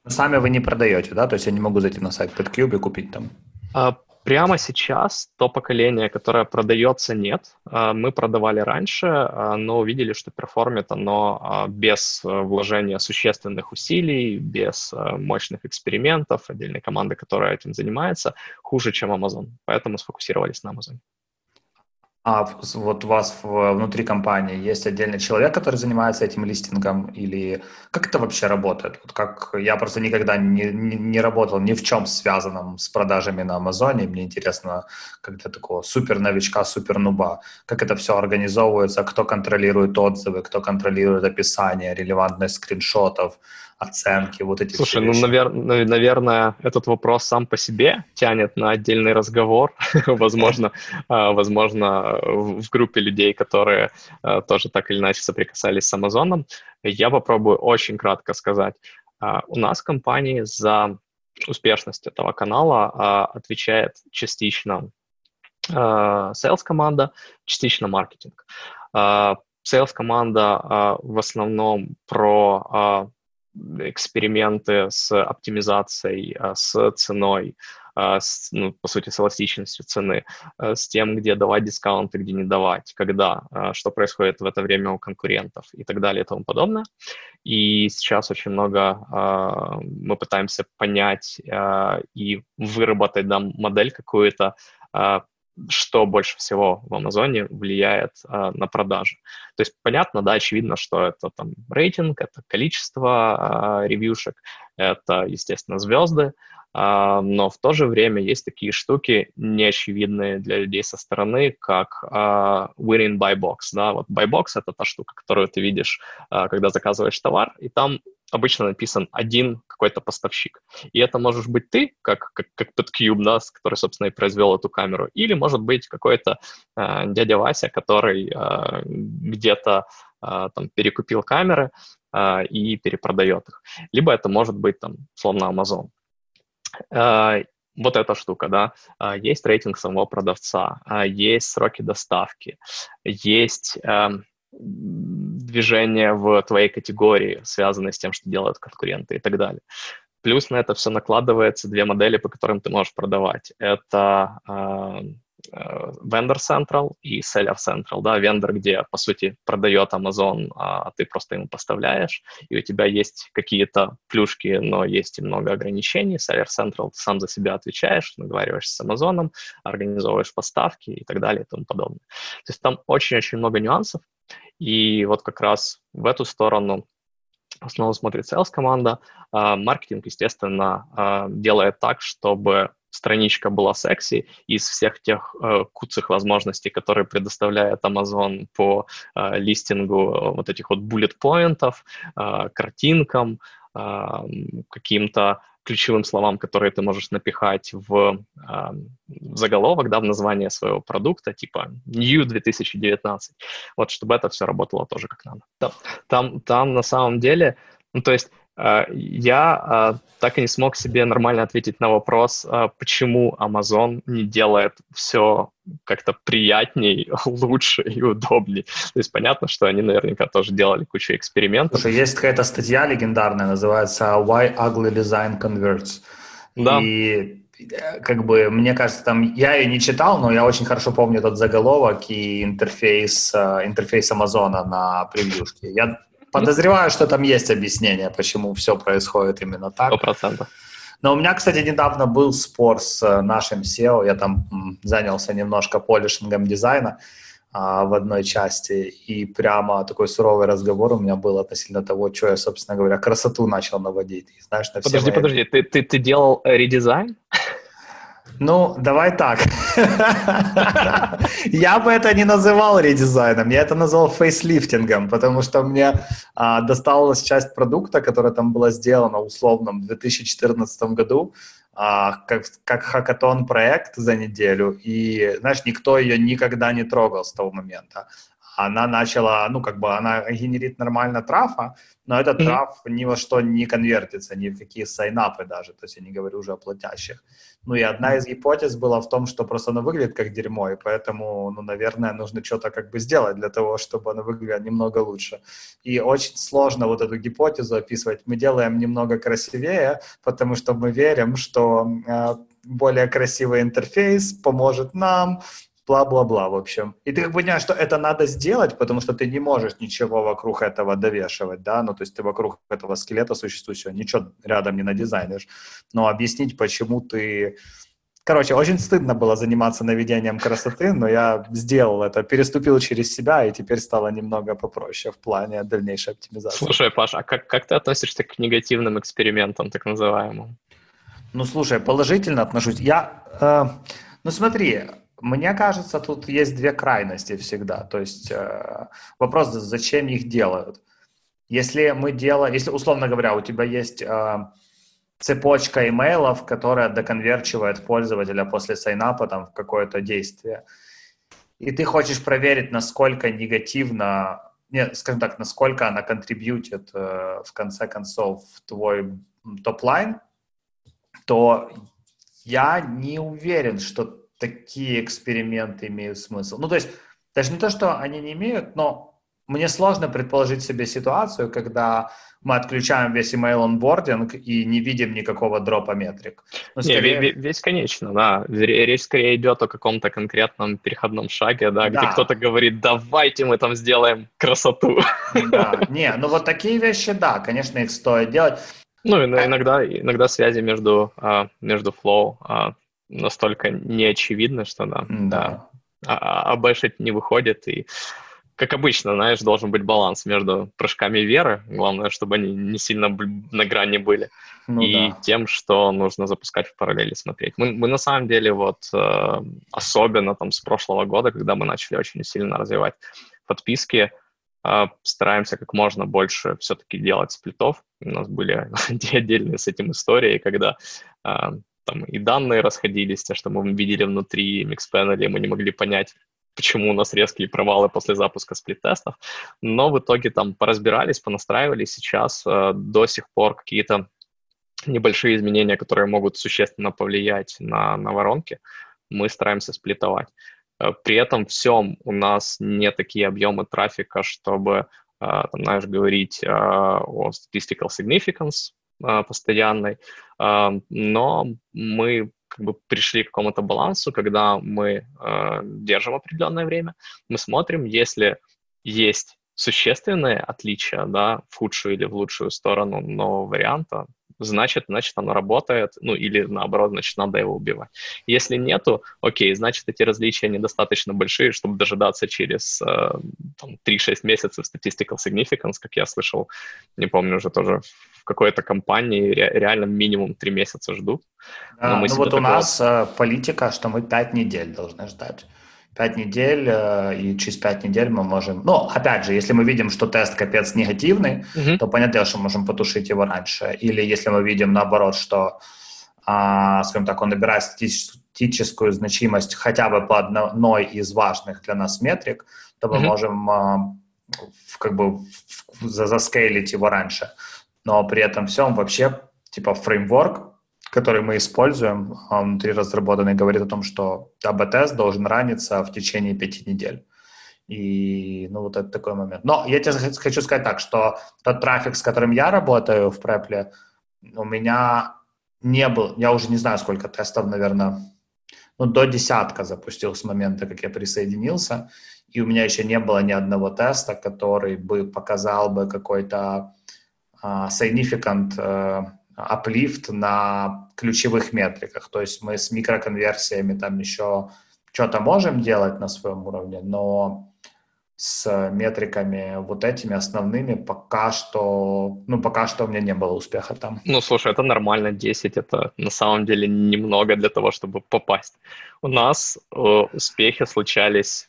Сами вы не продаете, да? То есть я не могу зайти на сайт PetCube и купить там? А, прямо сейчас то поколение, которое продается, нет. А, мы продавали раньше, но увидели, что перформит оно без вложения существенных усилий, без мощных экспериментов, отдельной команды, которая этим занимается, хуже, чем Amazon. Поэтому сфокусировались на Amazon. А вот у вас внутри компании есть отдельный человек, который занимается этим листингом, или как это вообще работает? Вот как я просто никогда не, не, не работал ни в чем связанном с продажами на Амазоне. Мне интересно, как для такого супер новичка, супер нуба, как это все организовывается, кто контролирует отзывы, кто контролирует описание, релевантность скриншотов, оценки, вот эти Слушай, ну, навер- наверное, этот вопрос сам по себе тянет на отдельный разговор. возможно, а, возможно, в группе людей, которые а, тоже так или иначе соприкасались с Амазоном. Я попробую очень кратко сказать. А, у нас в компании за успешность этого канала отвечает частично sales команда, частично маркетинг. Sales команда в основном про эксперименты с оптимизацией, а, с ценой, а, с, ну, по сути, с эластичностью цены, а, с тем, где давать дискаунты, где не давать, когда, что происходит в это время у конкурентов и так далее и тому подобное. И сейчас очень много мы пытаемся понять и выработать да, модель какую-то, что больше всего в Амазоне влияет а, на продажи. То есть понятно, да, очевидно, что это там рейтинг, это количество а, ревьюшек, это, естественно, звезды, но в то же время есть такие штуки неочевидные для людей со стороны, как а, winning buy box. Да? Вот buy box — это та штука, которую ты видишь, а, когда заказываешь товар, и там обычно написан один какой-то поставщик. И это можешь быть ты, как, как, как PetCube, да, который, собственно, и произвел эту камеру, или может быть какой-то э, дядя Вася, который э, где-то там перекупил камеры э, и перепродает их. Либо это может быть там, словно Amazon. Э, вот эта штука, да, есть рейтинг самого продавца, есть сроки доставки, есть эм, движение в твоей категории, связанные с тем, что делают конкуренты и так далее. Плюс на это все накладывается две модели, по которым ты можешь продавать. Это э, Vendor Central и Seller Central, да, вендор, где, по сути, продает Amazon, а ты просто ему поставляешь, и у тебя есть какие-то плюшки, но есть и много ограничений. Seller Central ты сам за себя отвечаешь, наговариваешься с Amazon, организовываешь поставки и так далее и тому подобное. То есть там очень-очень много нюансов, и вот как раз в эту сторону основном смотрит sales команда. А, маркетинг, естественно, а, делает так, чтобы страничка была секси, из всех тех э, куцых возможностей, которые предоставляет Amazon по э, листингу вот этих вот bullet-поинтов, э, картинкам, э, каким-то ключевым словам, которые ты можешь напихать в, э, в заголовок, да, в название своего продукта, типа New 2019, вот чтобы это все работало тоже как надо. Там, там, там на самом деле, ну, то есть э, я э, так и не смог себе нормально ответить на вопрос, э, почему Amazon не делает все как-то приятней, лучше и удобней. То есть понятно, что они наверняка тоже делали кучу экспериментов. Слушай, есть какая-то статья легендарная, называется «Why Ugly Design Converts». Да. И как бы, мне кажется, там, я ее не читал, но я очень хорошо помню этот заголовок и интерфейс, интерфейс Амазона на превьюшке. Я Подозреваю, что там есть объяснение, почему все происходит именно так. Сто процентов. Но у меня, кстати, недавно был спор с э, нашим SEO. Я там занялся немножко полишингом дизайна а, в одной части. И прямо такой суровый разговор у меня был относительно того, что я, собственно говоря, красоту начал наводить. И, знаешь, на подожди, мои... подожди, ты, ты, ты делал редизайн? Ну, давай так. Я бы это не называл редизайном, я это назвал фейслифтингом, потому что мне а, досталась часть продукта, которая там была сделана условно в 2014 году, а, как, как хакатон проект за неделю, и, знаешь, никто ее никогда не трогал с того момента. Она начала, ну, как бы она генерит нормально трафа, но этот mm-hmm. траф ни во что не конвертится, ни в какие сайнапы даже, то есть я не говорю уже о платящих. Ну и одна из гипотез была в том, что просто оно выглядит как дерьмо, и поэтому, ну, наверное, нужно что-то как бы сделать для того, чтобы оно выглядело немного лучше. И очень сложно вот эту гипотезу описывать. Мы делаем немного красивее, потому что мы верим, что э, более красивый интерфейс поможет нам бла-бла-бла, в общем. И ты как бы понимаешь, что это надо сделать, потому что ты не можешь ничего вокруг этого довешивать, да, ну, то есть ты вокруг этого скелета существующего ничего рядом не надизайнишь. Но объяснить, почему ты... Короче, очень стыдно было заниматься наведением красоты, но я сделал это, переступил через себя, и теперь стало немного попроще в плане дальнейшей оптимизации. Слушай, Паша, а как, как ты относишься к негативным экспериментам, так называемым? Ну, слушай, положительно отношусь. Я, э, ну смотри, мне кажется, тут есть две крайности всегда. То есть э, вопрос, зачем их делают. Если мы делаем, если, условно говоря, у тебя есть э, цепочка имейлов, которая доконверчивает пользователя после сайнапа там, в какое-то действие, и ты хочешь проверить, насколько негативно, не, скажем так, насколько она контрибьютит э, в конце концов в твой top line, то я не уверен, что такие эксперименты имеют смысл. Ну, то есть, даже не то, что они не имеют, но мне сложно предположить себе ситуацию, когда мы отключаем весь email onboarding и не видим никакого drop а метрик. Ну, скорее... Не, весь, конечно, да. Речь скорее идет о каком-то конкретном переходном шаге, да, да. где кто-то говорит, давайте мы там сделаем красоту. Да, не, ну вот такие вещи, да, конечно, их стоит делать. Ну, а иногда, иногда связи между, а, между flow а, настолько неочевидно, что да, да. А, а, обэшить не выходит, и как обычно, знаешь, должен быть баланс между прыжками веры, главное, чтобы они не сильно на грани были, ну, и да. тем, что нужно запускать в параллели смотреть. Мы, мы на самом деле вот э, особенно там с прошлого года, когда мы начали очень сильно развивать подписки, э, стараемся как можно больше все-таки делать сплитов. У нас были отдельные с этим истории, когда э, там и данные расходились, те, что мы видели внутри Mixpanel, мы не могли понять, почему у нас резкие провалы после запуска сплит-тестов, но в итоге там поразбирались, понастраивали, сейчас э, до сих пор какие-то небольшие изменения, которые могут существенно повлиять на, на воронки, мы стараемся сплитовать. Э, при этом всем у нас не такие объемы трафика, чтобы, э, там, знаешь, говорить э, о statistical significance, постоянной, а, но мы как бы пришли к какому-то балансу, когда мы э, держим определенное время, мы смотрим, если есть существенные отличия, да, в худшую или в лучшую сторону нового варианта, значит, значит, оно работает, ну, или наоборот, значит, надо его убивать. Если нету, окей, значит, эти различия недостаточно большие, чтобы дожидаться через э, там, 3-6 месяцев statistical significance, как я слышал, не помню уже тоже в какой-то компании ре- реально минимум 3 месяца ждут. Да, ну вот у нас э, политика, что мы 5 недель должны ждать. 5 недель, э, и через 5 недель мы можем... Ну, опять же, если мы видим, что тест капец негативный, uh-huh. то понятно, что мы можем потушить его раньше. Или если мы видим, наоборот, что, а, скажем так, он набирает статистическую значимость хотя бы по одной из важных для нас метрик, то мы uh-huh. можем а, как бы заскейлить его раньше. Но при этом всем вообще, типа, фреймворк который мы используем, он внутри разработанный, говорит о том, что АБ-тест должен раниться в течение пяти недель. И, ну, вот это такой момент. Но я тебе хочу сказать так, что тот трафик, с которым я работаю в Препле, у меня не был, я уже не знаю, сколько тестов, наверное, ну, до десятка запустил с момента, как я присоединился, и у меня еще не было ни одного теста, который бы показал бы какой-то uh, significant uh, аплифт на ключевых метриках. То есть мы с микроконверсиями там еще что-то можем делать на своем уровне, но с метриками вот этими основными пока что, ну, пока что у меня не было успеха там. Ну, слушай, это нормально, 10 это на самом деле немного для того, чтобы попасть. У нас э, успехи случались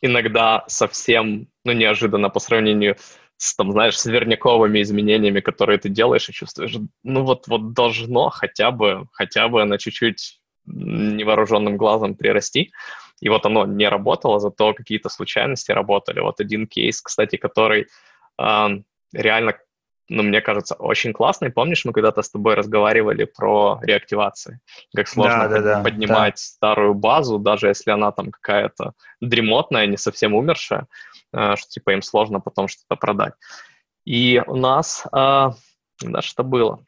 иногда совсем, ну, неожиданно по сравнению с, там, знаешь, с верняковыми изменениями, которые ты делаешь и чувствуешь, ну вот, вот должно хотя бы, хотя бы на чуть-чуть невооруженным глазом прирасти. И вот оно не работало, зато какие-то случайности работали. Вот один кейс, кстати, который э, реально, ну, мне кажется, очень классный. Помнишь, мы когда-то с тобой разговаривали про реактивации? Как сложно да, да, поднимать да. старую базу, даже если она там какая-то дремотная, не совсем умершая. Э, что типа им сложно потом что-то продать. И у нас, э, да, что было?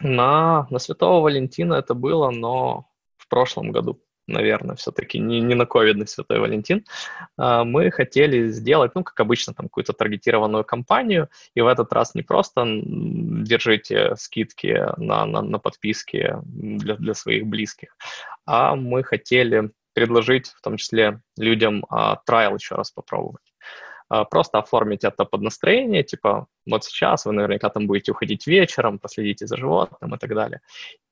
На, на Святого Валентина это было, но в прошлом году, наверное, все-таки не, не на ковидный Святой Валентин, э, мы хотели сделать, ну, как обычно, там какую-то таргетированную кампанию, и в этот раз не просто держите скидки на, на, на подписки для, для своих близких, а мы хотели предложить в том числе людям а, трайл еще раз попробовать. А, просто оформить это под настроение, типа вот сейчас вы наверняка там будете уходить вечером, последите за животным и так далее.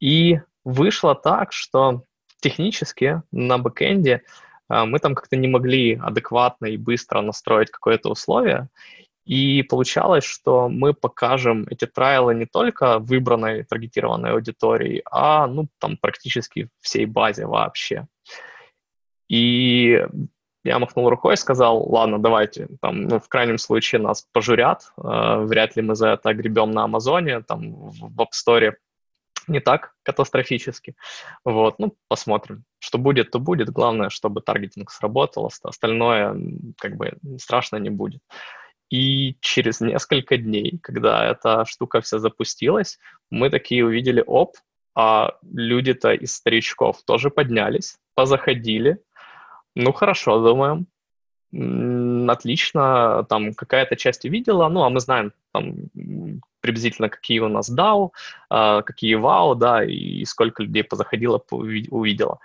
И вышло так, что технически на бэкэнде а, мы там как-то не могли адекватно и быстро настроить какое-то условие, и получалось, что мы покажем эти трайлы не только выбранной таргетированной аудитории, а ну, там практически всей базе вообще. И я махнул рукой и сказал, ладно, давайте, там, ну, в крайнем случае нас пожурят, э, вряд ли мы за это гребем на Амазоне, там, в, App Store не так катастрофически. Вот, ну, посмотрим. Что будет, то будет. Главное, чтобы таргетинг сработал, остальное, как бы, страшно не будет. И через несколько дней, когда эта штука вся запустилась, мы такие увидели, оп, а люди-то из старичков тоже поднялись, позаходили, ну, хорошо, думаем. Отлично, там какая-то часть увидела, ну, а мы знаем там приблизительно, какие у нас DAO, а, какие вау, да, и сколько людей позаходило, увидела.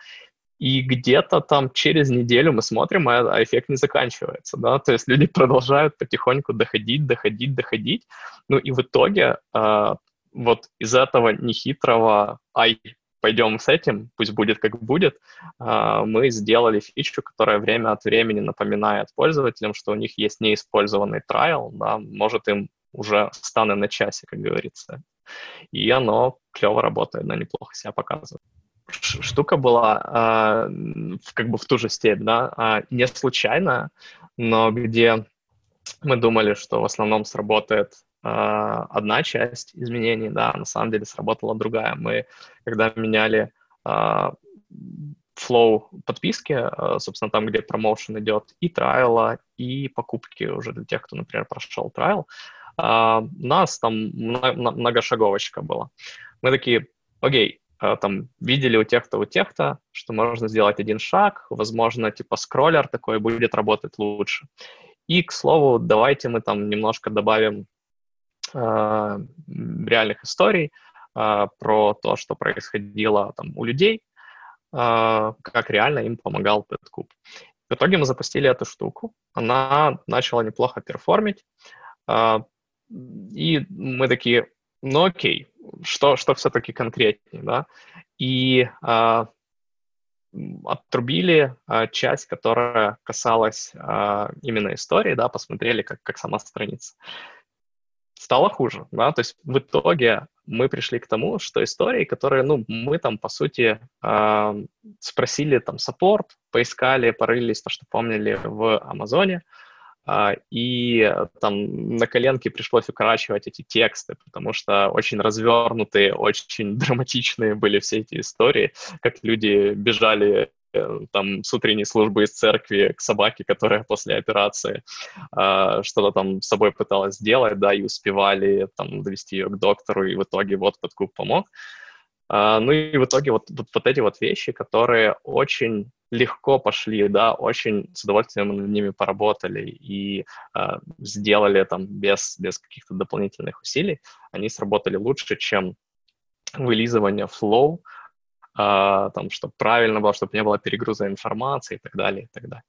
И где-то там через неделю мы смотрим, а, а эффект не заканчивается, да, то есть люди продолжают потихоньку доходить, доходить, доходить, ну и в итоге э, вот из этого нехитрого, ай, пойдем с этим, пусть будет как будет, а, мы сделали фичу, которая время от времени напоминает пользователям, что у них есть неиспользованный трайл, да, может им уже станы на часе, как говорится. И оно клево работает, но неплохо себя показывает. Штука была э, как бы в ту же степь, да, э, не случайно, но где мы думали, что в основном сработает а, одна часть изменений, да, на самом деле сработала другая. Мы, когда меняли uh, flow подписки, собственно, там, где промоушен идет, и трайла, и покупки уже для тех, кто, например, прошел трайл, uh, у нас там многошаговочка была. Мы такие, окей, э, там видели у тех-то, у тех-то, что можно сделать один шаг, возможно, типа скроллер такой будет работать лучше. И, к слову, давайте мы там немножко добавим э, реальных историй э, про то, что происходило там у людей, э, как реально им помогал PetCube. В итоге мы запустили эту штуку, она начала неплохо перформить, э, и мы такие, ну окей, что, что все-таки конкретнее, да? И э, отрубили э, часть, которая касалась э, именно истории, да, посмотрели, как, как сама страница. Стало хуже, да, то есть в итоге мы пришли к тому, что истории, которые, ну, мы там, по сути, э, спросили там саппорт, поискали, порылись, то, что помнили в Амазоне, а, и там на коленке пришлось укорачивать эти тексты, потому что очень развернутые, очень драматичные были все эти истории, как люди бежали э, там с утренней службы из церкви к собаке, которая после операции э, что-то там с собой пыталась сделать, да, и успевали там довести ее к доктору, и в итоге вот подкуп помог. Uh, ну и в итоге вот, вот, вот эти вот вещи, которые очень легко пошли, да, очень с удовольствием над ними поработали и э, сделали там без, без каких-то дополнительных усилий, они сработали лучше, чем вылизывание flow, э, там, чтобы правильно было, чтобы не было перегруза информации и так далее, и так далее.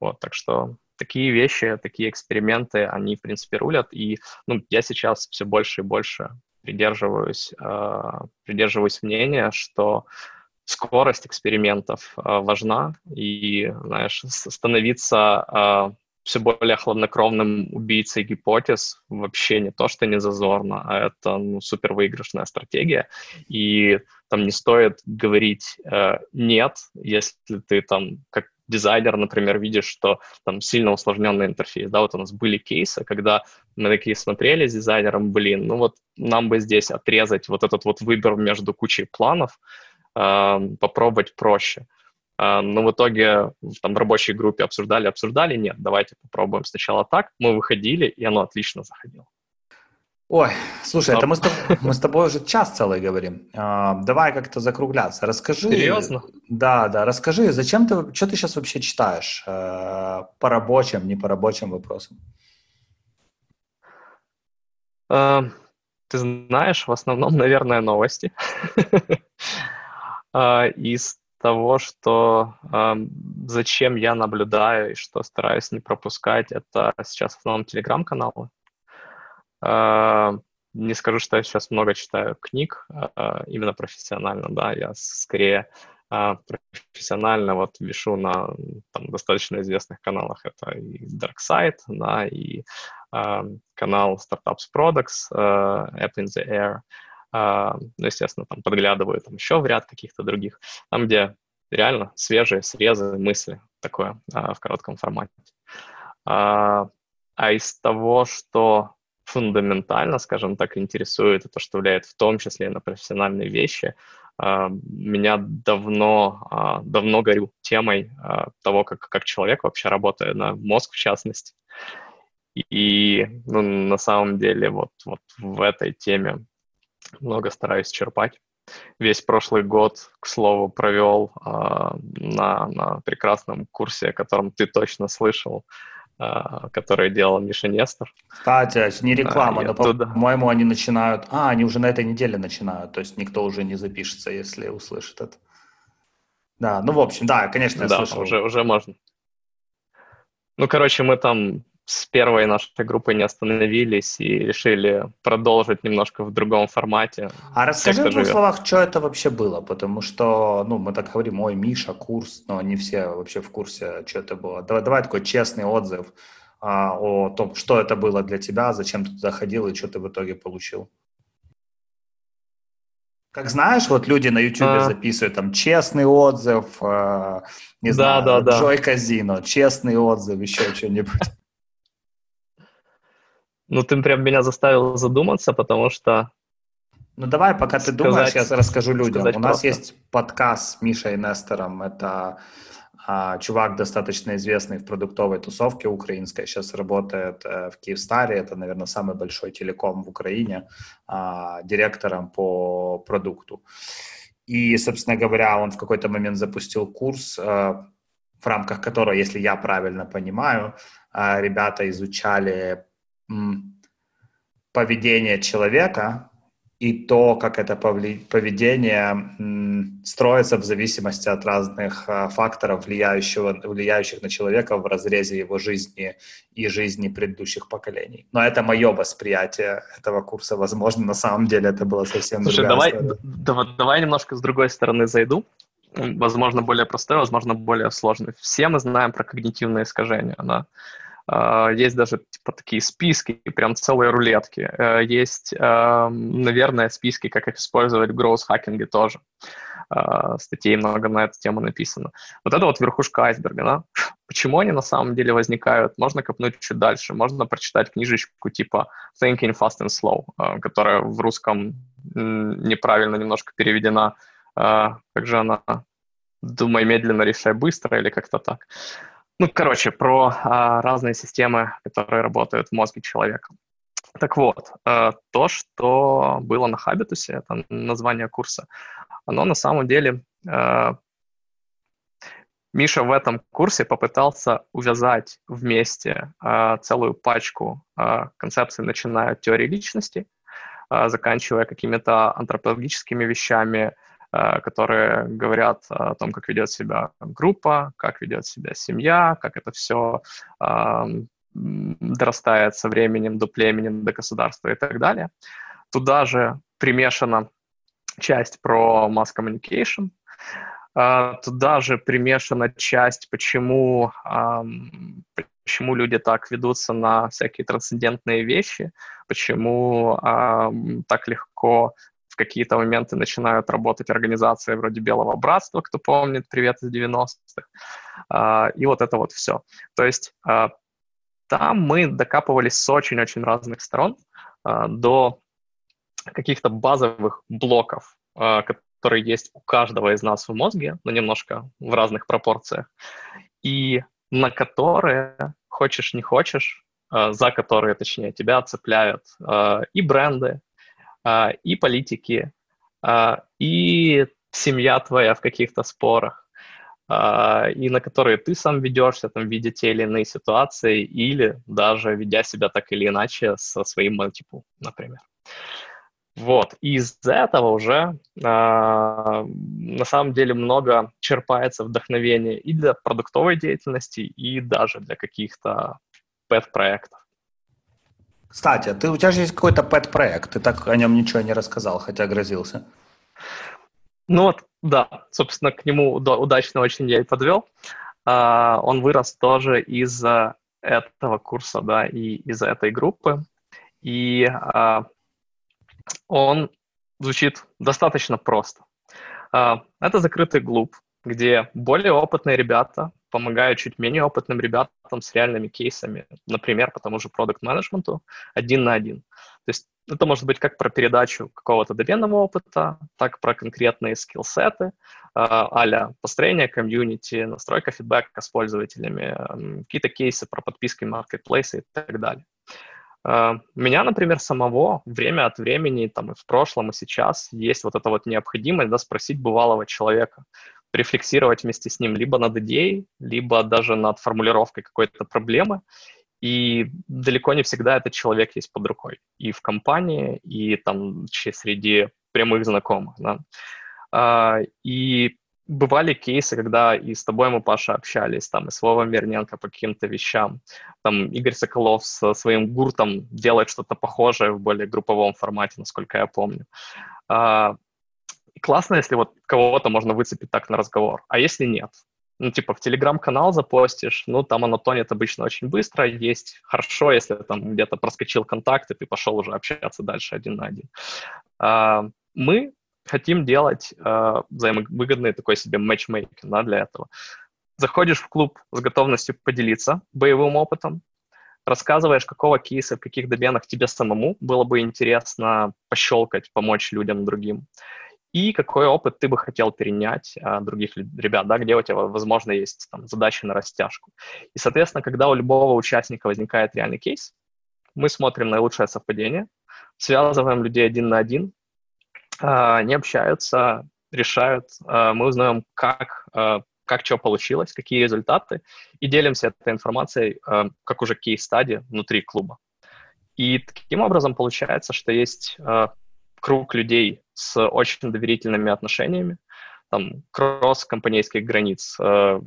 Вот, так что такие вещи, такие эксперименты, они, в принципе, рулят, и ну, я сейчас все больше и больше придерживаюсь, э, придерживаюсь мнения, что скорость экспериментов э, важна, и, знаешь, становиться э, все более хладнокровным убийцей гипотез вообще не то, что не зазорно, а это ну, супер выигрышная стратегия. И там не стоит говорить э, «нет», если ты там как дизайнер, например, видишь, что там сильно усложненный интерфейс. Да, вот у нас были кейсы, когда мы такие смотрели с дизайнером, блин, ну вот нам бы здесь отрезать вот этот вот выбор между кучей планов, попробовать проще. Но в итоге там в рабочей группе обсуждали, обсуждали, нет, давайте попробуем сначала так. Мы выходили, и оно отлично заходило. Ой, слушай, это мы с, тобой, мы с тобой уже час целый говорим. А, давай как-то закругляться. Расскажи. Серьезно? Да, да. Расскажи, зачем ты, что ты сейчас вообще читаешь э, по рабочим, не по рабочим вопросам? Э, ты знаешь, в основном, наверное, новости. А, из того, что зачем я наблюдаю и что стараюсь не пропускать, это сейчас в основном телеграм-каналы. А, не скажу, что я сейчас много читаю книг, а, именно профессионально, да, я скорее профессионально вот вешу на там, достаточно известных каналах. Это и Dark Side, да, и э, канал Startups Products, э, App in the Air, ну, естественно, там подглядываю там еще в ряд каких-то других, там, где реально свежие срезы, мысли такое а, в коротком формате. А, а из того, что фундаментально, скажем так, интересует, это что влияет в том числе и на профессиональные вещи, меня давно, давно горю темой того, как, как человек вообще работает, на мозг в частности. И ну, на самом деле вот, вот в этой теме много стараюсь черпать. Весь прошлый год, к слову, провел э, на, на прекрасном курсе, о котором ты точно слышал, э, который делал Миша Нестор. Кстати, не реклама, а, но, туда... по-моему, они начинают... А, они уже на этой неделе начинают, то есть никто уже не запишется, если услышит это. Да, ну, в общем, да, конечно, я да, слышал. уже, уже можно. Ну, короче, мы там с первой нашей группой не остановились и решили продолжить немножко в другом формате. А расскажи в двух словах, что это вообще было, потому что, ну, мы так говорим, ой, Миша, курс, но не все вообще в курсе, что это было. Давай, давай такой честный отзыв а, о том, что это было для тебя, зачем ты туда ходил и что ты в итоге получил. Как знаешь, вот люди на YouTube а... записывают там честный отзыв, э, не да, знаю, да, да. Джой Казино, честный отзыв, еще что-нибудь. Ну, ты прям меня заставил задуматься, потому что... Ну, давай, пока ты сказать, думаешь, я расскажу людям. У нас просто. есть подкаст с Мишей Нестером. Это а, чувак достаточно известный в продуктовой тусовке украинской. Сейчас работает э, в Киевстаре. Это, наверное, самый большой телеком в Украине. А, директором по продукту. И, собственно говоря, он в какой-то момент запустил курс, э, в рамках которого, если я правильно понимаю, э, ребята изучали поведение человека и то, как это поведение строится в зависимости от разных а, факторов, влияющего, влияющих на человека в разрезе его жизни и жизни предыдущих поколений. Но это мое восприятие этого курса. Возможно, на самом деле это было совсем Слушай, давай, да, давай немножко с другой стороны зайду. Возможно, более простой, возможно, более сложный. Все мы знаем про когнитивные искажения. Да? А, есть даже типа такие списки, прям целые рулетки. Э, есть, наверное, списки, как их использовать в гроус-хакинге тоже. А, статей много на эту тему написано. Вот это вот верхушка айсберга, да? Почему они на самом деле возникают? Можно копнуть чуть дальше. Можно прочитать книжечку типа Thinking Fast and Slow, а, которая в русском неправильно немножко переведена. Как же она? Думай медленно, решай быстро или как-то так. Ну, короче, про а, разные системы, которые работают в мозге человека. Так вот, а, то, что было на Хабитусе, это название курса, оно на самом деле... А, Миша в этом курсе попытался увязать вместе а, целую пачку а, концепций, начиная от теории личности, а, заканчивая какими-то антропологическими вещами, которые говорят о том, как ведет себя группа, как ведет себя семья, как это все дорастает со временем до племени, до государства и так далее. Туда же примешана часть про mass communication, э, туда же примешана часть, почему, почему люди так ведутся на всякие трансцендентные вещи, почему так легко какие-то моменты начинают работать организации вроде Белого Братства, кто помнит, привет из 90-х, а, и вот это вот все. То есть а, там мы докапывались с очень-очень разных сторон а, до каких-то базовых блоков, которые есть у каждого из нас в мозге, но немножко в разных пропорциях, и на которые, хочешь не хочешь, за которые, точнее, тебя цепляют и бренды, и политики, а, и семья твоя в каких-то спорах, а, и на которые ты сам ведешься, там, видя те или иные ситуации, или даже ведя себя так или иначе со своим мультипу, например. Вот, и из этого уже э, на самом деле много черпается вдохновение и для продуктовой деятельности, и даже для каких-то пэт-проектов. Кстати, ты, у тебя же есть какой-то пэт-проект, ты так о нем ничего не рассказал, хотя грозился. Ну вот, да, собственно, к нему удачно очень я и подвел. Uh, он вырос тоже из этого курса, да, и из этой группы. И uh, он звучит достаточно просто. Это закрытый клуб, где более опытные ребята помогаю чуть менее опытным ребятам с реальными кейсами, например, по тому же продукт-менеджменту один на один. То есть это может быть как про передачу какого-то доменного опыта, так про конкретные скиллсеты, а построение комьюнити, настройка фидбэка с пользователями, какие-то кейсы про подписки маркетплейса и так далее. Uh, меня, например, самого время от времени, там и в прошлом, и сейчас есть вот эта вот необходимость да, спросить бывалого человека, рефлексировать вместе с ним либо над идеей, либо даже над формулировкой какой-то проблемы. И далеко не всегда этот человек есть под рукой. И в компании, и там среди прямых знакомых. Да. А, и бывали кейсы, когда и с тобой мы, Паша, общались, там, и с Вовом Верненко по каким-то вещам. Там Игорь Соколов со своим гуртом делает что-то похожее в более групповом формате, насколько я помню. Классно, если вот кого-то можно выцепить так на разговор. А если нет? Ну, типа, в Телеграм-канал запостишь, ну, там оно тонет обычно очень быстро, есть хорошо, если там где-то проскочил контакт, и ты пошел уже общаться дальше один на один. А, мы хотим делать а, взаимовыгодный такой себе матчмейкинг да, для этого. Заходишь в клуб с готовностью поделиться боевым опытом, рассказываешь, какого кейса, в каких доменах тебе самому было бы интересно пощелкать, помочь людям другим и какой опыт ты бы хотел перенять а, других ребят, да, где у тебя, возможно, есть там, задачи на растяжку. И, соответственно, когда у любого участника возникает реальный кейс, мы смотрим наилучшее совпадение, связываем людей один на один, а, они общаются, решают, э, мы узнаем, как, э, как что получилось, какие результаты, и делимся этой информацией э, как уже кейс-стади внутри клуба. И таким образом получается, что есть круг людей с очень доверительными отношениями, там, кросс-компанейских границ, э,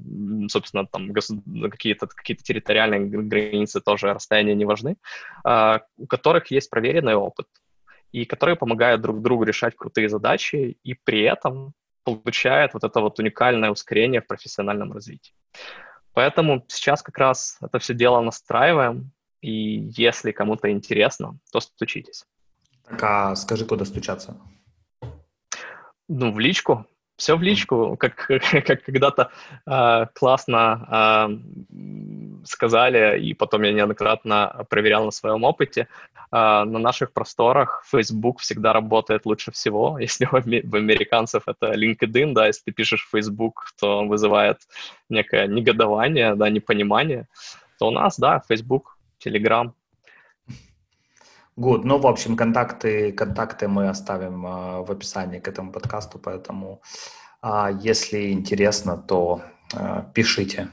собственно, там какие-то какие территориальные границы тоже расстояния не важны, э, у которых есть проверенный опыт, и которые помогают друг другу решать крутые задачи, и при этом получает вот это вот уникальное ускорение в профессиональном развитии. Поэтому сейчас как раз это все дело настраиваем, и если кому-то интересно, то стучитесь. Так, а скажи, куда стучаться? Ну, в личку. Все в личку, как, как когда-то э, классно э, сказали, и потом я неоднократно проверял на своем опыте, э, на наших просторах Facebook всегда работает лучше всего. Если у, у американцев это LinkedIn, да, если ты пишешь Facebook, то вызывает некое негодование, да, непонимание, то у нас, да, Facebook, Telegram, Good. Ну, в общем, контакты, контакты мы оставим э, в описании к этому подкасту, поэтому э, если интересно, то э, пишите.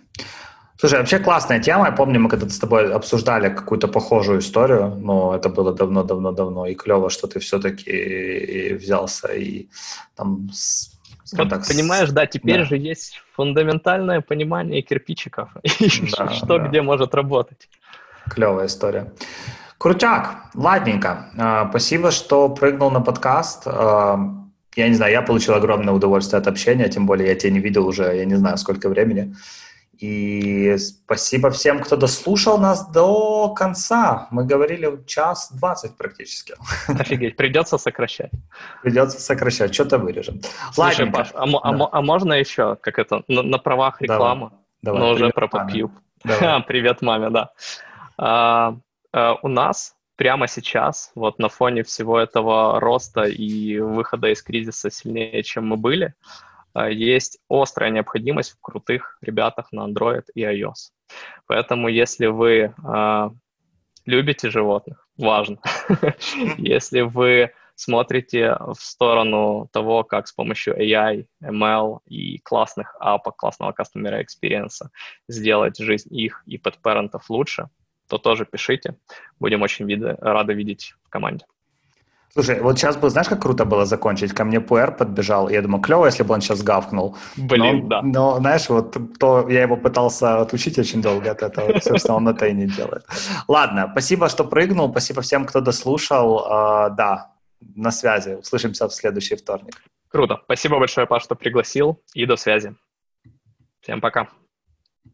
Слушай, вообще классная тема. Я помню, мы когда с тобой обсуждали какую-то похожую историю, но это было давно-давно-давно, и клево, что ты все-таки взялся и там... Вот, так, понимаешь, да, теперь да. же есть фундаментальное понимание кирпичиков, да, что да. где может работать. Клевая история. Крутяк, ладненько. А, спасибо, что прыгнул на подкаст. А, я не знаю, я получил огромное удовольствие от общения, тем более я тебя не видел уже, я не знаю, сколько времени. И спасибо всем, кто дослушал нас до конца. Мы говорили час двадцать практически. Офигеть, придется сокращать. Придется сокращать, что-то вырежем. Слушай, Ладненько. Паш, а, а да. а, а можно еще, как это, на, на правах рекламы, Давай. но уже про PubCube. Привет маме, да. А, Э, у нас прямо сейчас, вот на фоне всего этого роста и выхода из кризиса сильнее, чем мы были, э, есть острая необходимость в крутых ребятах на Android и iOS. Поэтому если вы э, любите животных, важно. если вы смотрите в сторону того, как с помощью AI, ML и классных апок, классного customer experience сделать жизнь их и подпарентов лучше, то тоже пишите. Будем очень виды, рады видеть в команде. Слушай, вот сейчас бы, знаешь, как круто было закончить? Ко мне Пуэр подбежал, и я думаю, клево, если бы он сейчас гавкнул. Блин, но, да. Но, знаешь, вот то я его пытался отучить очень долго от этого, собственно, он это и не делает. Ладно, спасибо, что прыгнул, спасибо всем, кто дослушал. Uh, да, на связи. Услышимся в следующий вторник. Круто. Спасибо большое, Паш, что пригласил, и до связи. Всем пока.